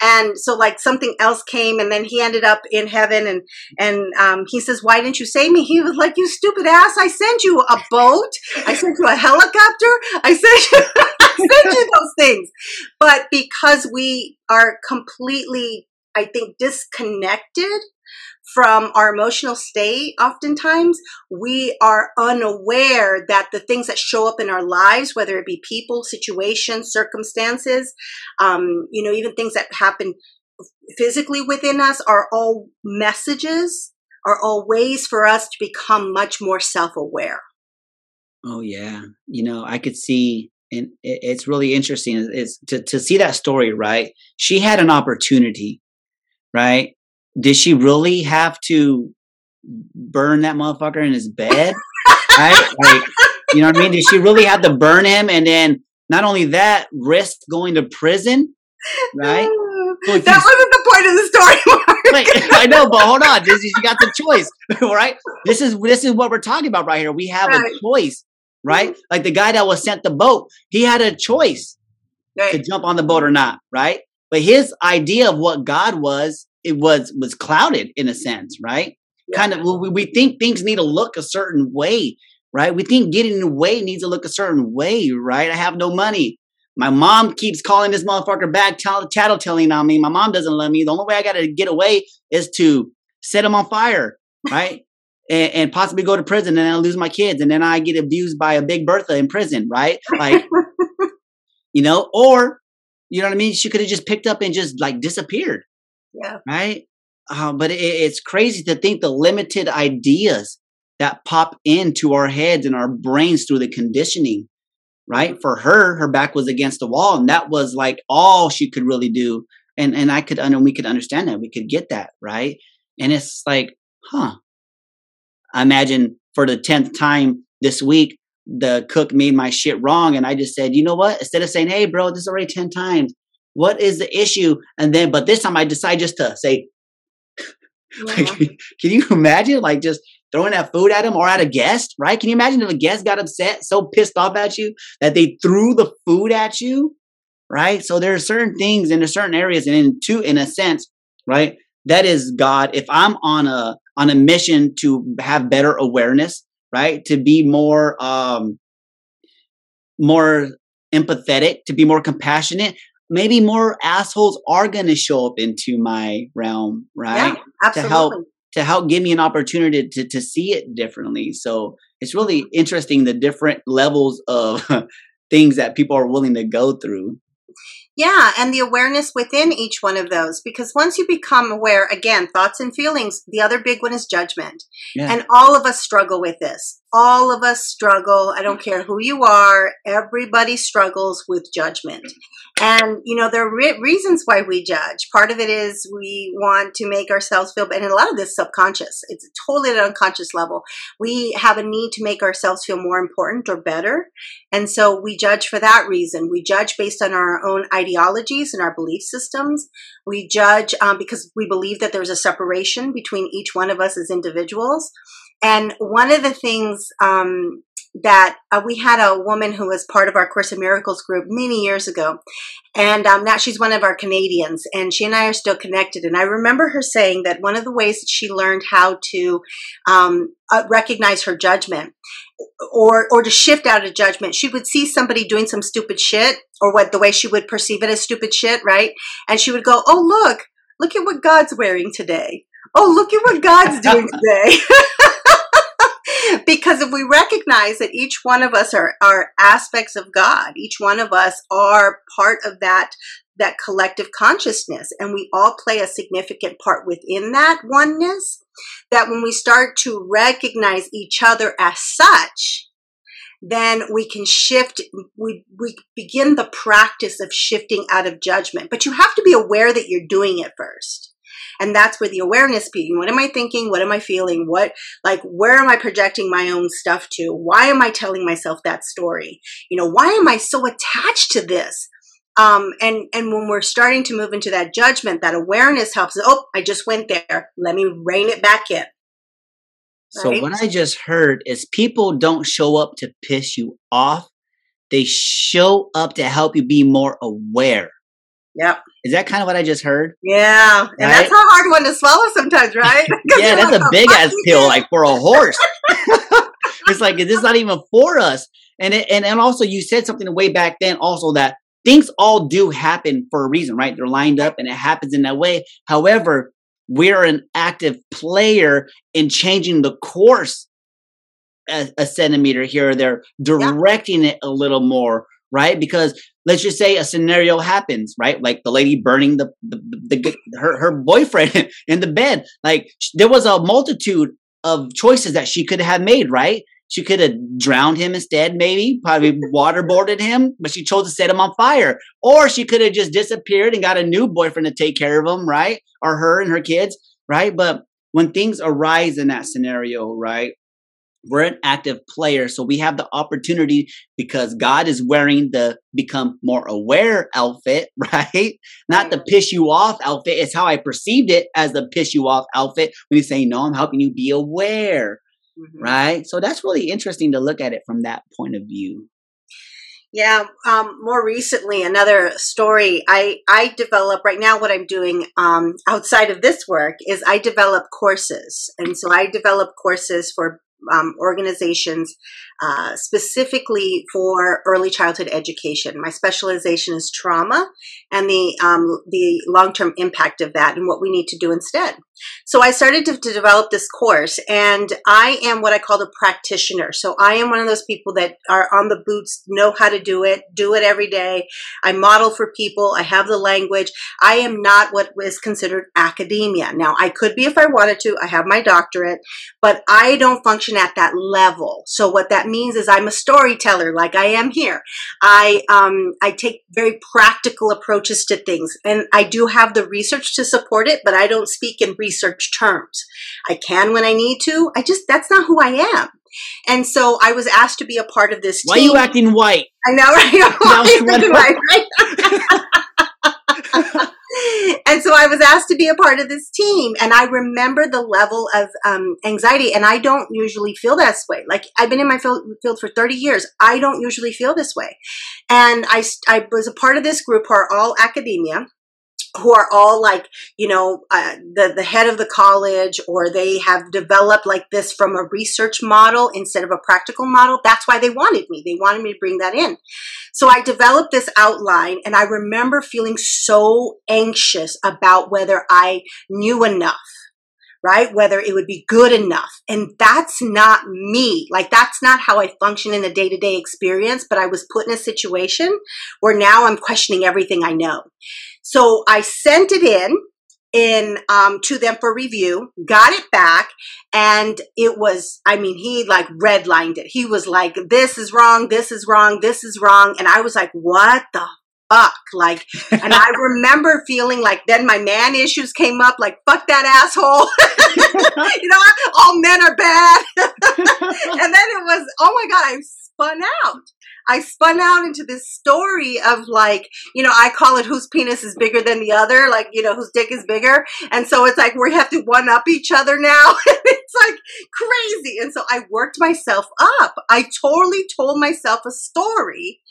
And so like something else came and then he ended up in heaven and, and, um, he says, why didn't you save me? He was like, you stupid ass. I sent you a boat. I sent you a helicopter. I sent you, Those things. But because we are completely, I think, disconnected from our emotional state, oftentimes we are unaware that the things that show up in our lives, whether it be people, situations, circumstances, um, you know, even things that happen physically within us, are all messages, are all ways for us to become much more self aware. Oh, yeah. You know, I could see and it's really interesting is to, to see that story right she had an opportunity right did she really have to burn that motherfucker in his bed? right? Like, you know what I mean? Did she really have to burn him and then not only that, risk going to prison? Right? So that wasn't the point of the story. Wait, I know, but hold on. This is, you got the choice, right? This is this is what we're talking about right here. We have right. a choice, right? Mm-hmm. Like the guy that was sent the boat, he had a choice right. to jump on the boat or not, right? But his idea of what God was it was was clouded in a sense, right? Yeah. Kind of we, we think things need to look a certain way, right? We think getting away needs to look a certain way, right? I have no money. My mom keeps calling this motherfucker back, tattletelling on me. My mom doesn't love me. The only way I got to get away is to set him on fire, right? And, and, possibly go to prison, and then I lose my kids, and then I get abused by a Big Bertha in prison, right? Like, you know, or you know what I mean? She could have just picked up and just like disappeared, yeah. Right. Uh, but it, it's crazy to think the limited ideas that pop into our heads and our brains through the conditioning. Right. For her, her back was against the wall, and that was like all she could really do. And and I could, know we could understand that. We could get that. Right. And it's like, huh. I imagine for the tenth time this week, the cook made my shit wrong, and I just said, you know what? Instead of saying, "Hey, bro, this is already ten times," What is the issue? And then, but this time I decide just to say, yeah. like, can you imagine like just throwing that food at him or at a guest, right? Can you imagine if a guest got upset, so pissed off at you that they threw the food at you, right? So there are certain things in certain areas, and in two, in a sense, right? That is God. If I'm on a on a mission to have better awareness, right? To be more um more empathetic, to be more compassionate, maybe more assholes are going to show up into my realm, right? Yeah, absolutely. To help to help give me an opportunity to to see it differently. So it's really interesting the different levels of things that people are willing to go through. Yeah, and the awareness within each one of those. Because once you become aware, again, thoughts and feelings, the other big one is judgment. Yeah. And all of us struggle with this all of us struggle. I don't care who you are. Everybody struggles with judgment. And, you know, there are re- reasons why we judge. Part of it is we want to make ourselves feel better. And a lot of this subconscious. It's totally at an unconscious level. We have a need to make ourselves feel more important or better. And so we judge for that reason. We judge based on our own ideologies and our belief systems. We judge um, because we believe that there's a separation between each one of us as individuals. And one of the things um, that uh, we had a woman who was part of our Course in Miracles group many years ago. And um, now she's one of our Canadians, and she and I are still connected. And I remember her saying that one of the ways that she learned how to um, uh, recognize her judgment or or to shift out of judgment, she would see somebody doing some stupid shit, or what the way she would perceive it as stupid shit, right? And she would go, "Oh, look, look at what God's wearing today. Oh, look at what God's doing today." because if we recognize that each one of us are, are aspects of God, each one of us are part of that that collective consciousness and we all play a significant part within that oneness that when we start to recognize each other as such then we can shift we we begin the practice of shifting out of judgment. But you have to be aware that you're doing it first and that's where the awareness piece what am i thinking what am i feeling what like where am i projecting my own stuff to why am i telling myself that story you know why am i so attached to this um, and and when we're starting to move into that judgment that awareness helps oh i just went there let me rein it back in so right? what I just heard is people don't show up to piss you off. They show up to help you be more aware. Yep. Is that kind of what I just heard? Yeah. And right? that's a hard one to swallow sometimes, right? yeah, that's like, a big ass pill, like for a horse. it's like, this is this not even for us? And it, and and also you said something way back then also that things all do happen for a reason, right? They're lined up and it happens in that way. However, we're an active player in changing the course a, a centimeter here or there, directing yeah. it a little more, right? Because let's just say a scenario happens, right? Like the lady burning the, the, the, the her, her boyfriend in the bed. Like there was a multitude of choices that she could have made, right? She could have drowned him instead, maybe, probably waterboarded him, but she chose to set him on fire. Or she could have just disappeared and got a new boyfriend to take care of him, right? Or her and her kids, right? But when things arise in that scenario, right? We're an active player, so we have the opportunity because God is wearing the become more aware outfit, right? Not the piss you off outfit. It's how I perceived it as the piss you off outfit when you say, No, I'm helping you be aware mm-hmm. right? So that's really interesting to look at it from that point of view. Yeah, um, more recently, another story. I I develop right now. What I'm doing um, outside of this work is I develop courses, and so I develop courses for um, organizations uh, specifically for early childhood education. My specialization is trauma and the um, the long term impact of that and what we need to do instead. So I started to, to, develop this course, and I am what I call the practitioner. So I am one of those people that are on the boots, know how to do it, do it every day. I model for people. I have the language. I am not what is considered academia. Now I could be if I wanted to. I have my doctorate, but I don't function at that level. So what that means is I'm a storyteller, like I am here. I um, I take very practical approaches to things, and I do have the research to support it, but I don't speak in research terms. I can when I need to. I just that's not who I am. And so I was asked to be a part of this. Why team. are you acting white? I know, right? right? and so I was asked to be a part of this team. And I remember the level of um, anxiety. And I don't usually feel this way. Like I've been in my field, field for 30 years. I don't usually feel this way. And I, I was a part of this group who are all academia who are all like you know uh, the the head of the college or they have developed like this from a research model instead of a practical model that's why they wanted me. They wanted me to bring that in. So i developed this outline and i remember feeling so anxious about whether i knew enough right? Whether it would be good enough. And that's not me. Like, that's not how I function in a day to day experience. But I was put in a situation where now I'm questioning everything I know. So I sent it in in um, to them for review, got it back, and it was, I mean, he like redlined it. He was like, this is wrong, this is wrong, this is wrong. And I was like, what the fuck? Like, and I remember feeling like then my man issues came up, like, fuck that asshole. you know, all men are bad. and then it was, oh my God, I spun out. I spun out into this story of like, you know, I call it whose penis is bigger than the other, like, you know, whose dick is bigger. And so it's like we have to one up each other now. it's like crazy. And so I worked myself up. I totally told myself a story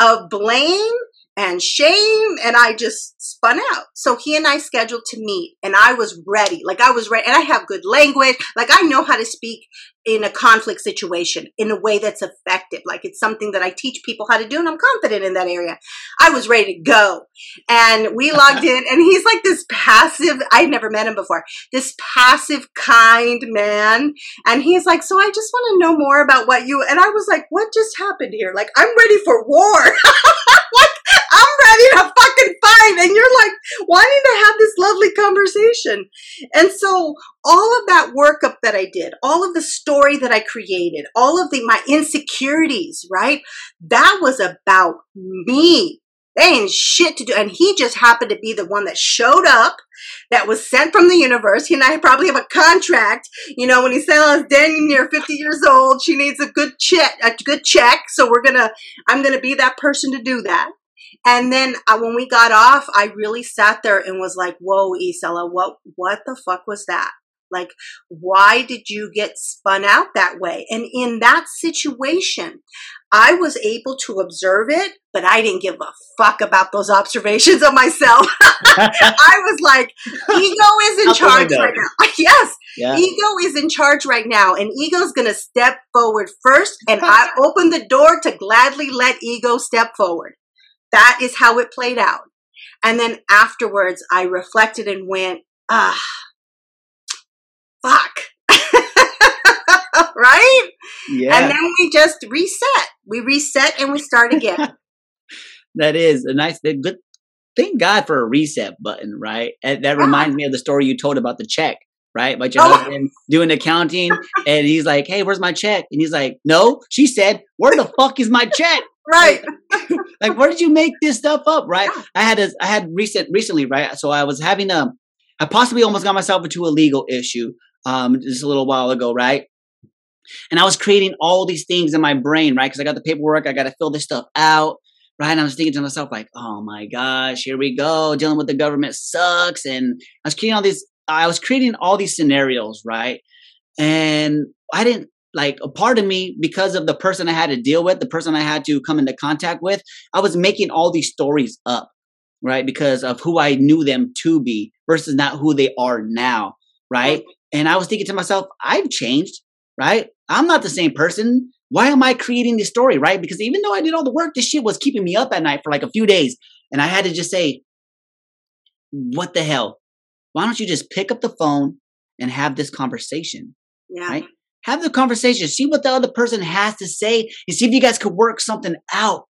of blame and shame and I just spun out. So he and I scheduled to meet and I was ready. Like I was ready and I have good language. Like I know how to speak in a conflict situation in a way that's effective. Like it's something that I teach people how to do and I'm confident in that area. I was ready to go. And we logged in and he's like this passive, I'd never met him before, this passive, kind man. And he's like, so I just want to know more about what you, and I was like, what just happened here? Like I'm ready for war. like I'm ready to fucking fight And you're like wanting to have this lovely conversation. And so all of that workup that I did, all of the story that I created, all of the my insecurities, right? That was about me. They ain't shit to do. And he just happened to be the one that showed up, that was sent from the universe. He and I probably have a contract. You know, when he said I was damn near 50 years old, she needs a good check, a good check. So we're gonna, I'm gonna be that person to do that. And then uh, when we got off, I really sat there and was like, "Whoa, Isela, what what the fuck was that? Like, why did you get spun out that way?" And in that situation, I was able to observe it, but I didn't give a fuck about those observations of myself. I was like, ego is in charge right now. yes, yeah. ego is in charge right now, and ego's gonna step forward first, and I open the door to gladly let ego step forward. That is how it played out. And then afterwards, I reflected and went, ah, fuck. right? Yeah. And then we just reset. We reset and we start again. that is a nice, good. Thank God for a reset button, right? And that reminds me of the story you told about the check, right? About your oh. husband doing accounting, and he's like, "Hey, where's my check?" And he's like, "No." She said, "Where the fuck is my check?" right like, like, where did you make this stuff up right i had a i had recent recently right so i was having a i possibly almost got myself into a legal issue um just a little while ago right? And i was creating all these things in my brain right? Because i got the paperwork i got to fill this stuff out right? And i was thinking to myself like oh my gosh here we go dealing with the government sucks. And i was creating all these i was creating all these scenarios right? And i didn't like a part of me because of the person I had to deal with, the person I had to come into contact with, I was making all these stories up, right? Because of who I knew them to be versus not who they are now, right? And I was thinking to myself, I've changed, right? I'm not the same person. Why am I creating this story, right? Because even though I did all the work, this shit was keeping me up at night for like a few days. And I had to just say, what the hell? Why don't you just pick up the phone and have this conversation? Yeah. Right? Have the conversation. See what the other person has to say and see if you guys could work something out.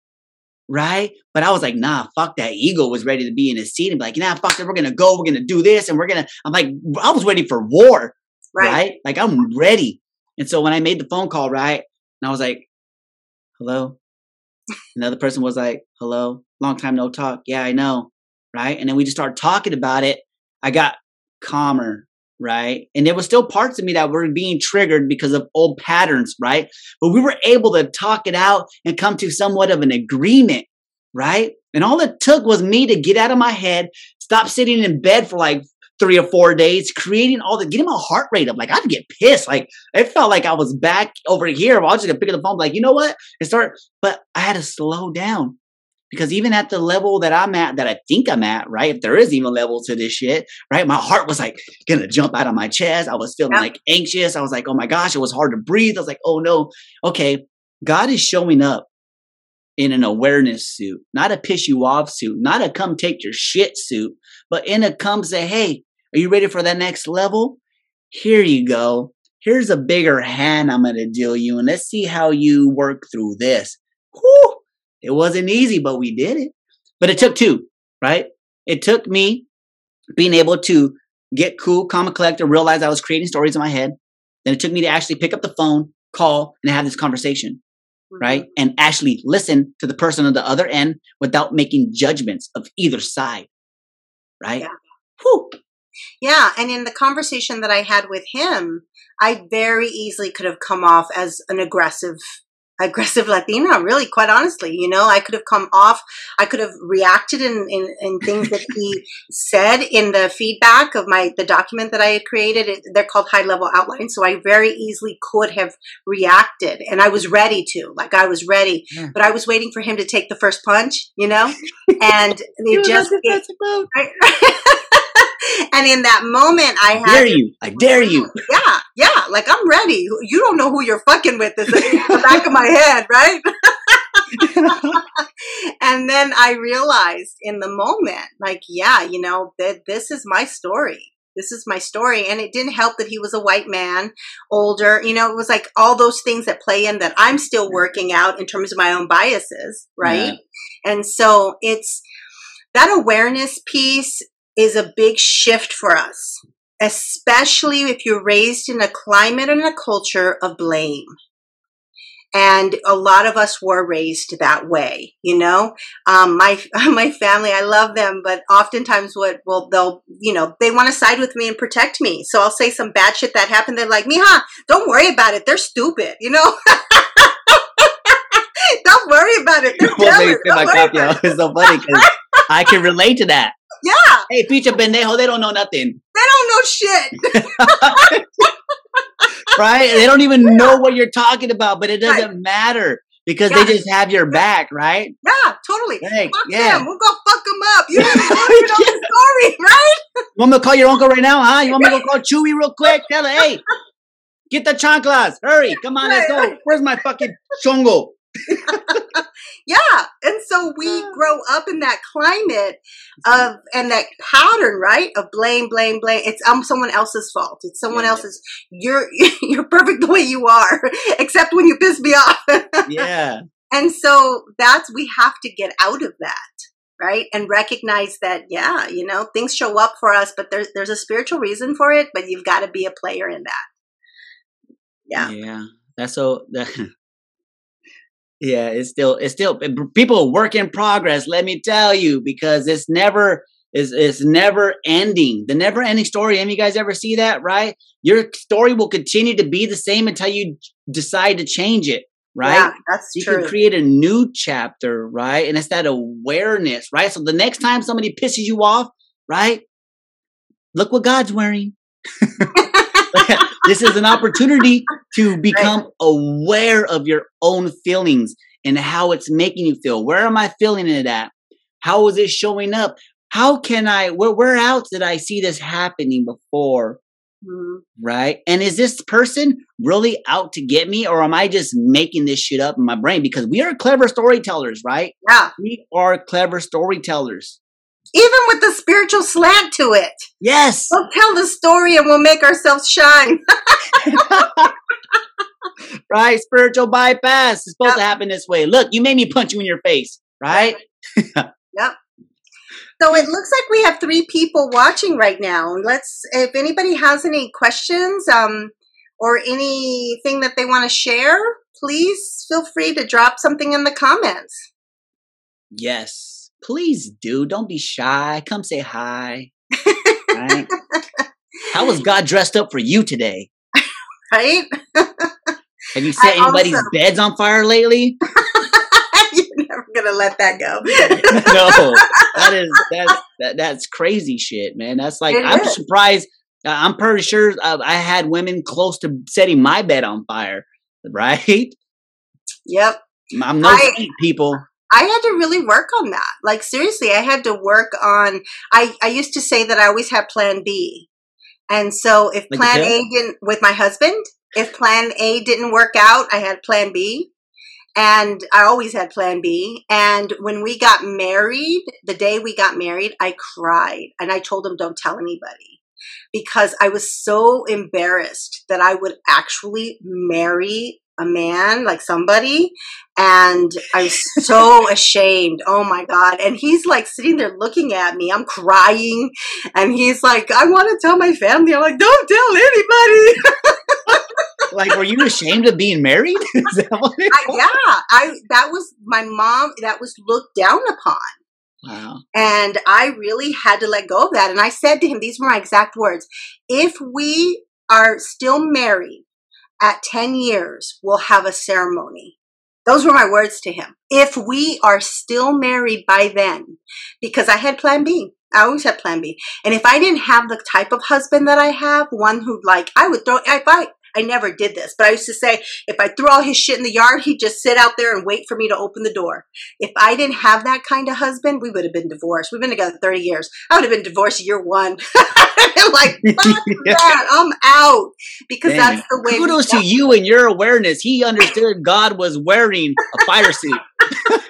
Right? But I was like, nah, fuck that. Ego was ready to be in his seat and be like, nah, fuck that. We're going to go. We're going to do this. And we're going to, I'm like, I was ready for war. Right. right? Like, I'm ready. And so when I made the phone call, right? And I was like, hello. Another person was like, hello. Long time no talk. Yeah, I know. Right. And then we just started talking about it. I got calmer right? And there was still parts of me that were being triggered because of old patterns, right? But we were able to talk it out and come to somewhat of an agreement, right? And all it took was me to get out of my head, stop sitting in bed for like three or four days, creating all the getting my heart rate up. Like I'd get pissed. Like it felt like I was back over here. I was just gonna pick up the phone, like, you know what? And start, but I had to slow down because even at the level that I'm at, that I think I'm at, right? If there is even a level to this shit, right? My heart was like gonna jump out of my chest. I was feeling yeah. like anxious. I was like, oh my gosh, it was hard to breathe. I was like, oh no. Okay, God is showing up in an awareness suit, not a piss you off suit, not a come take your shit suit, but in a come say, hey, are you ready for that next level? Here you go. Here's a bigger hand I'm gonna deal you, and let's see how you work through this. Whew it wasn't easy, but we did it. But it took two, right? It took me being able to get cool, calm, and collected, realize I was creating stories in my head. Then it took me to actually pick up the phone, call, and have this conversation, mm-hmm. right? And actually listen to the person on the other end without making judgments of either side, right? Yeah. Whew. Yeah, and in the conversation that I had with him, I very easily could have come off as an aggressive aggressive Latina, really, quite honestly. You know, I could have come off, I could have reacted in, in, in things that he said in the feedback of my, the document that I had created. It, they're called high level outlines. So I very easily could have reacted and I was ready to, like I was ready, yeah. but I was waiting for him to take the first punch, you know, and it just, it, and in that moment, I had. Dare you? I dare you. Yeah, yeah. Like I'm ready. You don't know who you're fucking with. This Is in the back of my head, right? and then I realized in the moment, like, yeah, you know, that this is my story. This is my story. And it didn't help that he was a white man, older. You know, it was like all those things that play in that I'm still working out in terms of my own biases, right? Yeah. And so it's that awareness piece is a big shift for us, especially if you're raised in a climate and a culture of blame. And a lot of us were raised that way, you know. Um, my my family, I love them, but oftentimes, what well, they'll, you know, they want to side with me and protect me. So I'll say some bad shit that happened. They're like, "Mija, don't worry about it. They're stupid," you know. don't worry about it. They're Well, jealous. my Don't worry it. It's so funny because I can relate to that. Yeah, Hey, pinche pendejo, they don't know nothing, they don't know shit. right? They don't even know what you're talking about, but it doesn't matter because Yeah. they just have your back, right? Yeah, totally. Hey, Fuck yeah. them. We'll go fuck them up. You don't even know the story, right? You want me to call your uncle right now, huh? You want me to go call Chewy real quick? Tell her, hey, get the chanclas. Hurry. Come on, let's go. Where's my fucking chongo? Yeah. And so we grow up in that climate of and that pattern, right? Of blame, blame, blame. It's um someone else's fault. It's someone Yeah. else's you're you're perfect the way you are, except when you piss me off. Yeah. and so that's we have to get out of that. Right. And recognize that, yeah, you know, things show up for us, but there's there's a spiritual reason for it, but you've got to be a player in that. Yeah. Yeah. That's so. That, yeah, it's still it's still eh, people work in progress. Let me tell you, because it's never is it's never ending. The never ending story. Any of you guys ever see that? Right? Your story will continue to be the same until you decide to change it. Right? Yeah, that's you true. can create a new chapter, right? And it's that awareness, right? So the next time somebody pisses you off, right? Look what God's wearing. this is an opportunity to become aware of your own feelings and how it's making you feel. Where am I feeling it at? How is it showing up? How can I, where, where else did I see this happening before? Mhm. Right? And is this person really out to get me or am I just making this shit up in my brain? Because we are clever storytellers, right? Yeah. We are clever storytellers. Even with the spiritual slant to it. Yes. We'll tell the story and we'll make ourselves shine. right? Spiritual bypass. is supposed Yep. to happen this way. Look, you made me punch you in your face, right? Yeah, so it looks like we have three people watching right now. Let's, if anybody has any questions um, or anything that they want to share, please feel free to drop something in the comments. Yes. Please do. Don't be shy. Come say hi. Right? How was God dressed up for you today? Right? Have you set I anybody's also- beds on fire lately? You're never going to let that go. no. That is that's that, that's crazy shit, man. That's like It I'm is. surprised. uh, I'm pretty sure uh, I had women close to setting my bed on fire, right? yep. I'm no I- people. I had to really work on that. Like seriously, I had to work on I I used to say that I always had plan B. And so if Like plan? A didn't with my husband, if plan A didn't work out, I had plan B. And I always had plan B. And when we got married, the day we got married, I cried and I told him don't tell anybody because I was so embarrassed that I would actually marry a man like somebody and I was so ashamed. Oh my God. And he's like sitting there looking at me. I'm crying. And he's like, I want to tell my family. I'm like, don't tell anybody. Like, were you ashamed of being married? Is that what it I, yeah. I, that was my mom, that was looked down upon. Wow. And I really had to let go of that. And I said to him, these were my exact words. If we are still married at 10 years, we'll have a ceremony. Those were my words to him. If we are still married by then, because I had plan B. I always had plan B. And if I didn't have the type of husband that I have, one who like, I would throw, if I, I never did this, but I used to say, if I threw all his shit in the yard, he'd just sit out there and wait for me to open the door. If I didn't have that kind of husband, we would have been divorced. We've been together 30 years. I would have been divorced year one. Like, fuck that. I'm out. Because that's the way. Kudos to you and your awareness. He understood God was wearing a fire suit.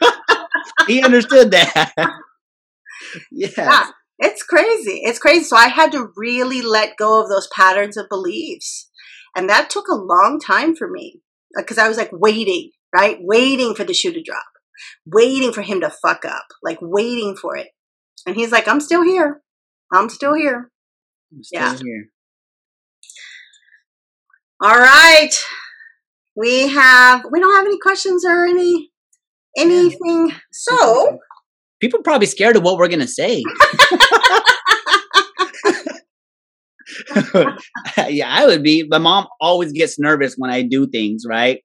he understood that. yeah. Yeah, it's crazy. It's crazy. So I had to really let go of those patterns of beliefs. And that took a long time for me because I was like waiting, right? Waiting for the shoe to drop, waiting for him to fuck up, like waiting for it. And he's like, I'm still here. I'm still here. I'm still Yeah. here. All right. We have we don't have any questions or any anything. So People are probably scared of what we're gonna say. yeah, I would be. My mom always gets nervous when I do things, right?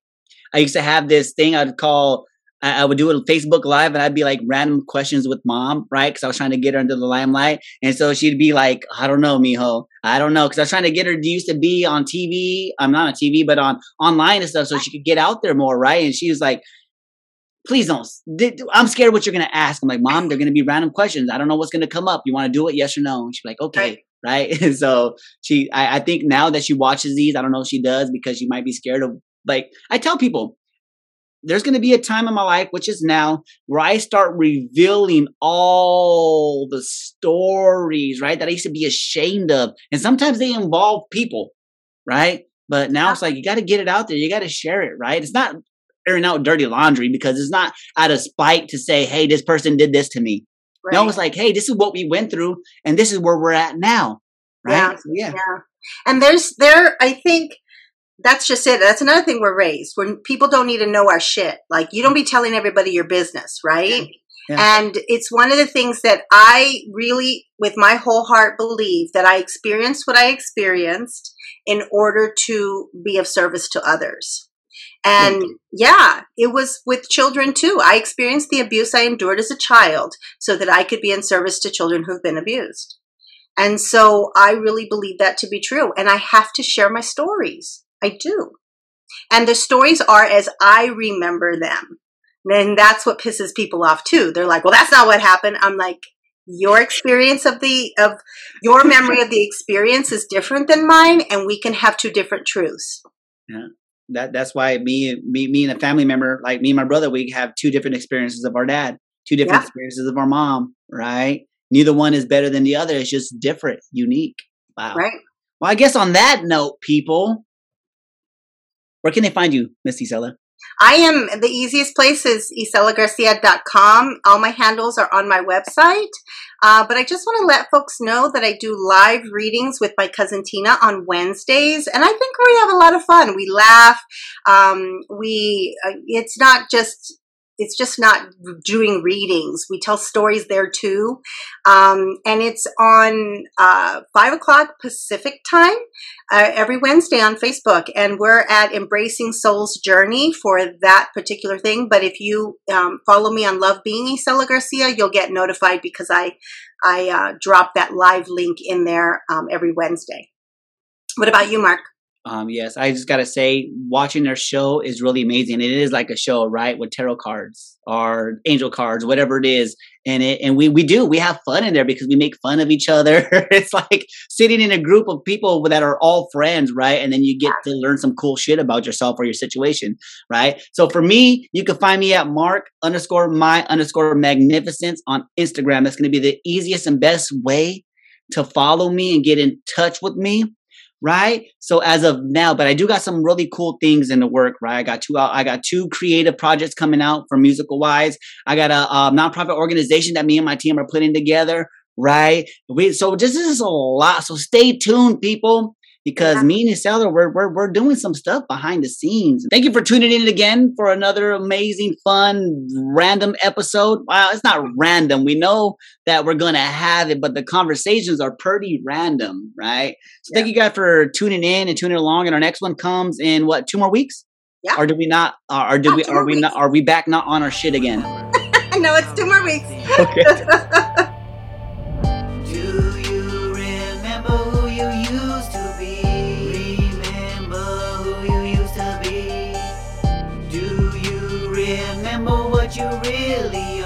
I used to have this thing I'd call, I, I would do a Facebook Live and I'd be like random questions with mom, right? Because I was trying to get her into the limelight. And so she'd be like, I don't know, mijo. I don't know. Because I was trying to get her to used to be on TV. I'm not on TV, but on online and stuff so she could get out there more, right? And she was like, please don't. I'm scared what you're going to ask. I'm like, mom, they're going to be random questions. I don't know what's going to come up. You want to do it? Yes or no? And she's like, okay. Right. And so she, I, I think now that she watches these, I don't know if she does because she might be scared of, like, I tell people, there's going to be a time in my life, which is now, where I start revealing all the stories, right? That I used to be ashamed of. And sometimes they involve people, right? But now it's like, you got to get it out there. You got to share it, right? It's not airing out dirty laundry because it's not out of spite to say, hey, this person did this to me. No, it's like, hey, this is what we went through and this is where we're at now. Right. Yeah. So, yeah. Yeah. And there's there I think that's just it. That's another thing we're raised when people don't need to know our shit. Like you don't be telling everybody your business, right? Yeah. And it's one of the things that I really, with my whole heart, believe that I experienced what I experienced in order to be of service to others. Hmm. And yeah, it was with children too. I experienced the abuse I endured as a child so that I could be in service to children who've been abused. And so I really believe that to be true. And I have to share my stories. I do. And the stories are as I remember them. And that's what pisses people off too. They're like, well, that's not what happened. I'm like, your experience of the, of your memory of the experience is different than mine. And we can have two different truths. That that's why me me me and a family member like me and my brother we have two different experiences of our dad two different Yeah. experiences of our mom right neither one is better than the other it's just different unique wow Right. well i guess on that note people where can they find you miss Isela? I am the easiest place is iselagarcia.com. All my handles are on my website. Uh, but I just want to let folks know that I do live readings with my cousin Tina on Wednesdays, and I think we have a lot of fun. We laugh. Um, we uh, it's not just it's just not doing readings. We tell stories there too, um, and it's on uh, five o'clock Pacific time uh, every Wednesday on Facebook, and we're at Embracing Soul's Journey for that particular thing. But if you um, follow me on Love Being Isela Garcia, you'll get notified because I I uh, drop that live link in there um, every Wednesday. What about you, Mark? Um yes i just gotta say watching their show is really amazing it is like a show right with tarot cards or angel cards whatever it is and it and we we do we have fun in there because we make fun of each other. It's like sitting in a group of people that are all friends right and then you get to learn some cool shit about yourself or your situation right? So for me you can find me at mark underscore my underscore magnificence on instagram. That's to be the easiest and best way to follow me and get in touch with me right? So as of now but i do got some really cool things in the work right? I got two out i got two creative projects coming out for musical wise. I got a, um nonprofit organization that me and my team are putting together right? We so this is a lot. So stay tuned people because Yeah. me and Isela, we're, we're we're doing some stuff behind the scenes. Thank you for tuning in again for another amazing, fun, random episode. Wow, it's not random. We know that we're gonna have it, but the conversations are pretty random, right? So thank you guys for tuning in and tuning along. And our next one comes in what two more weeks? Yeah. Or do we not? Uh, or do Yeah, we? Are more we not? Are we back not on our shit again? no, it's two more weeks. Okay. what you really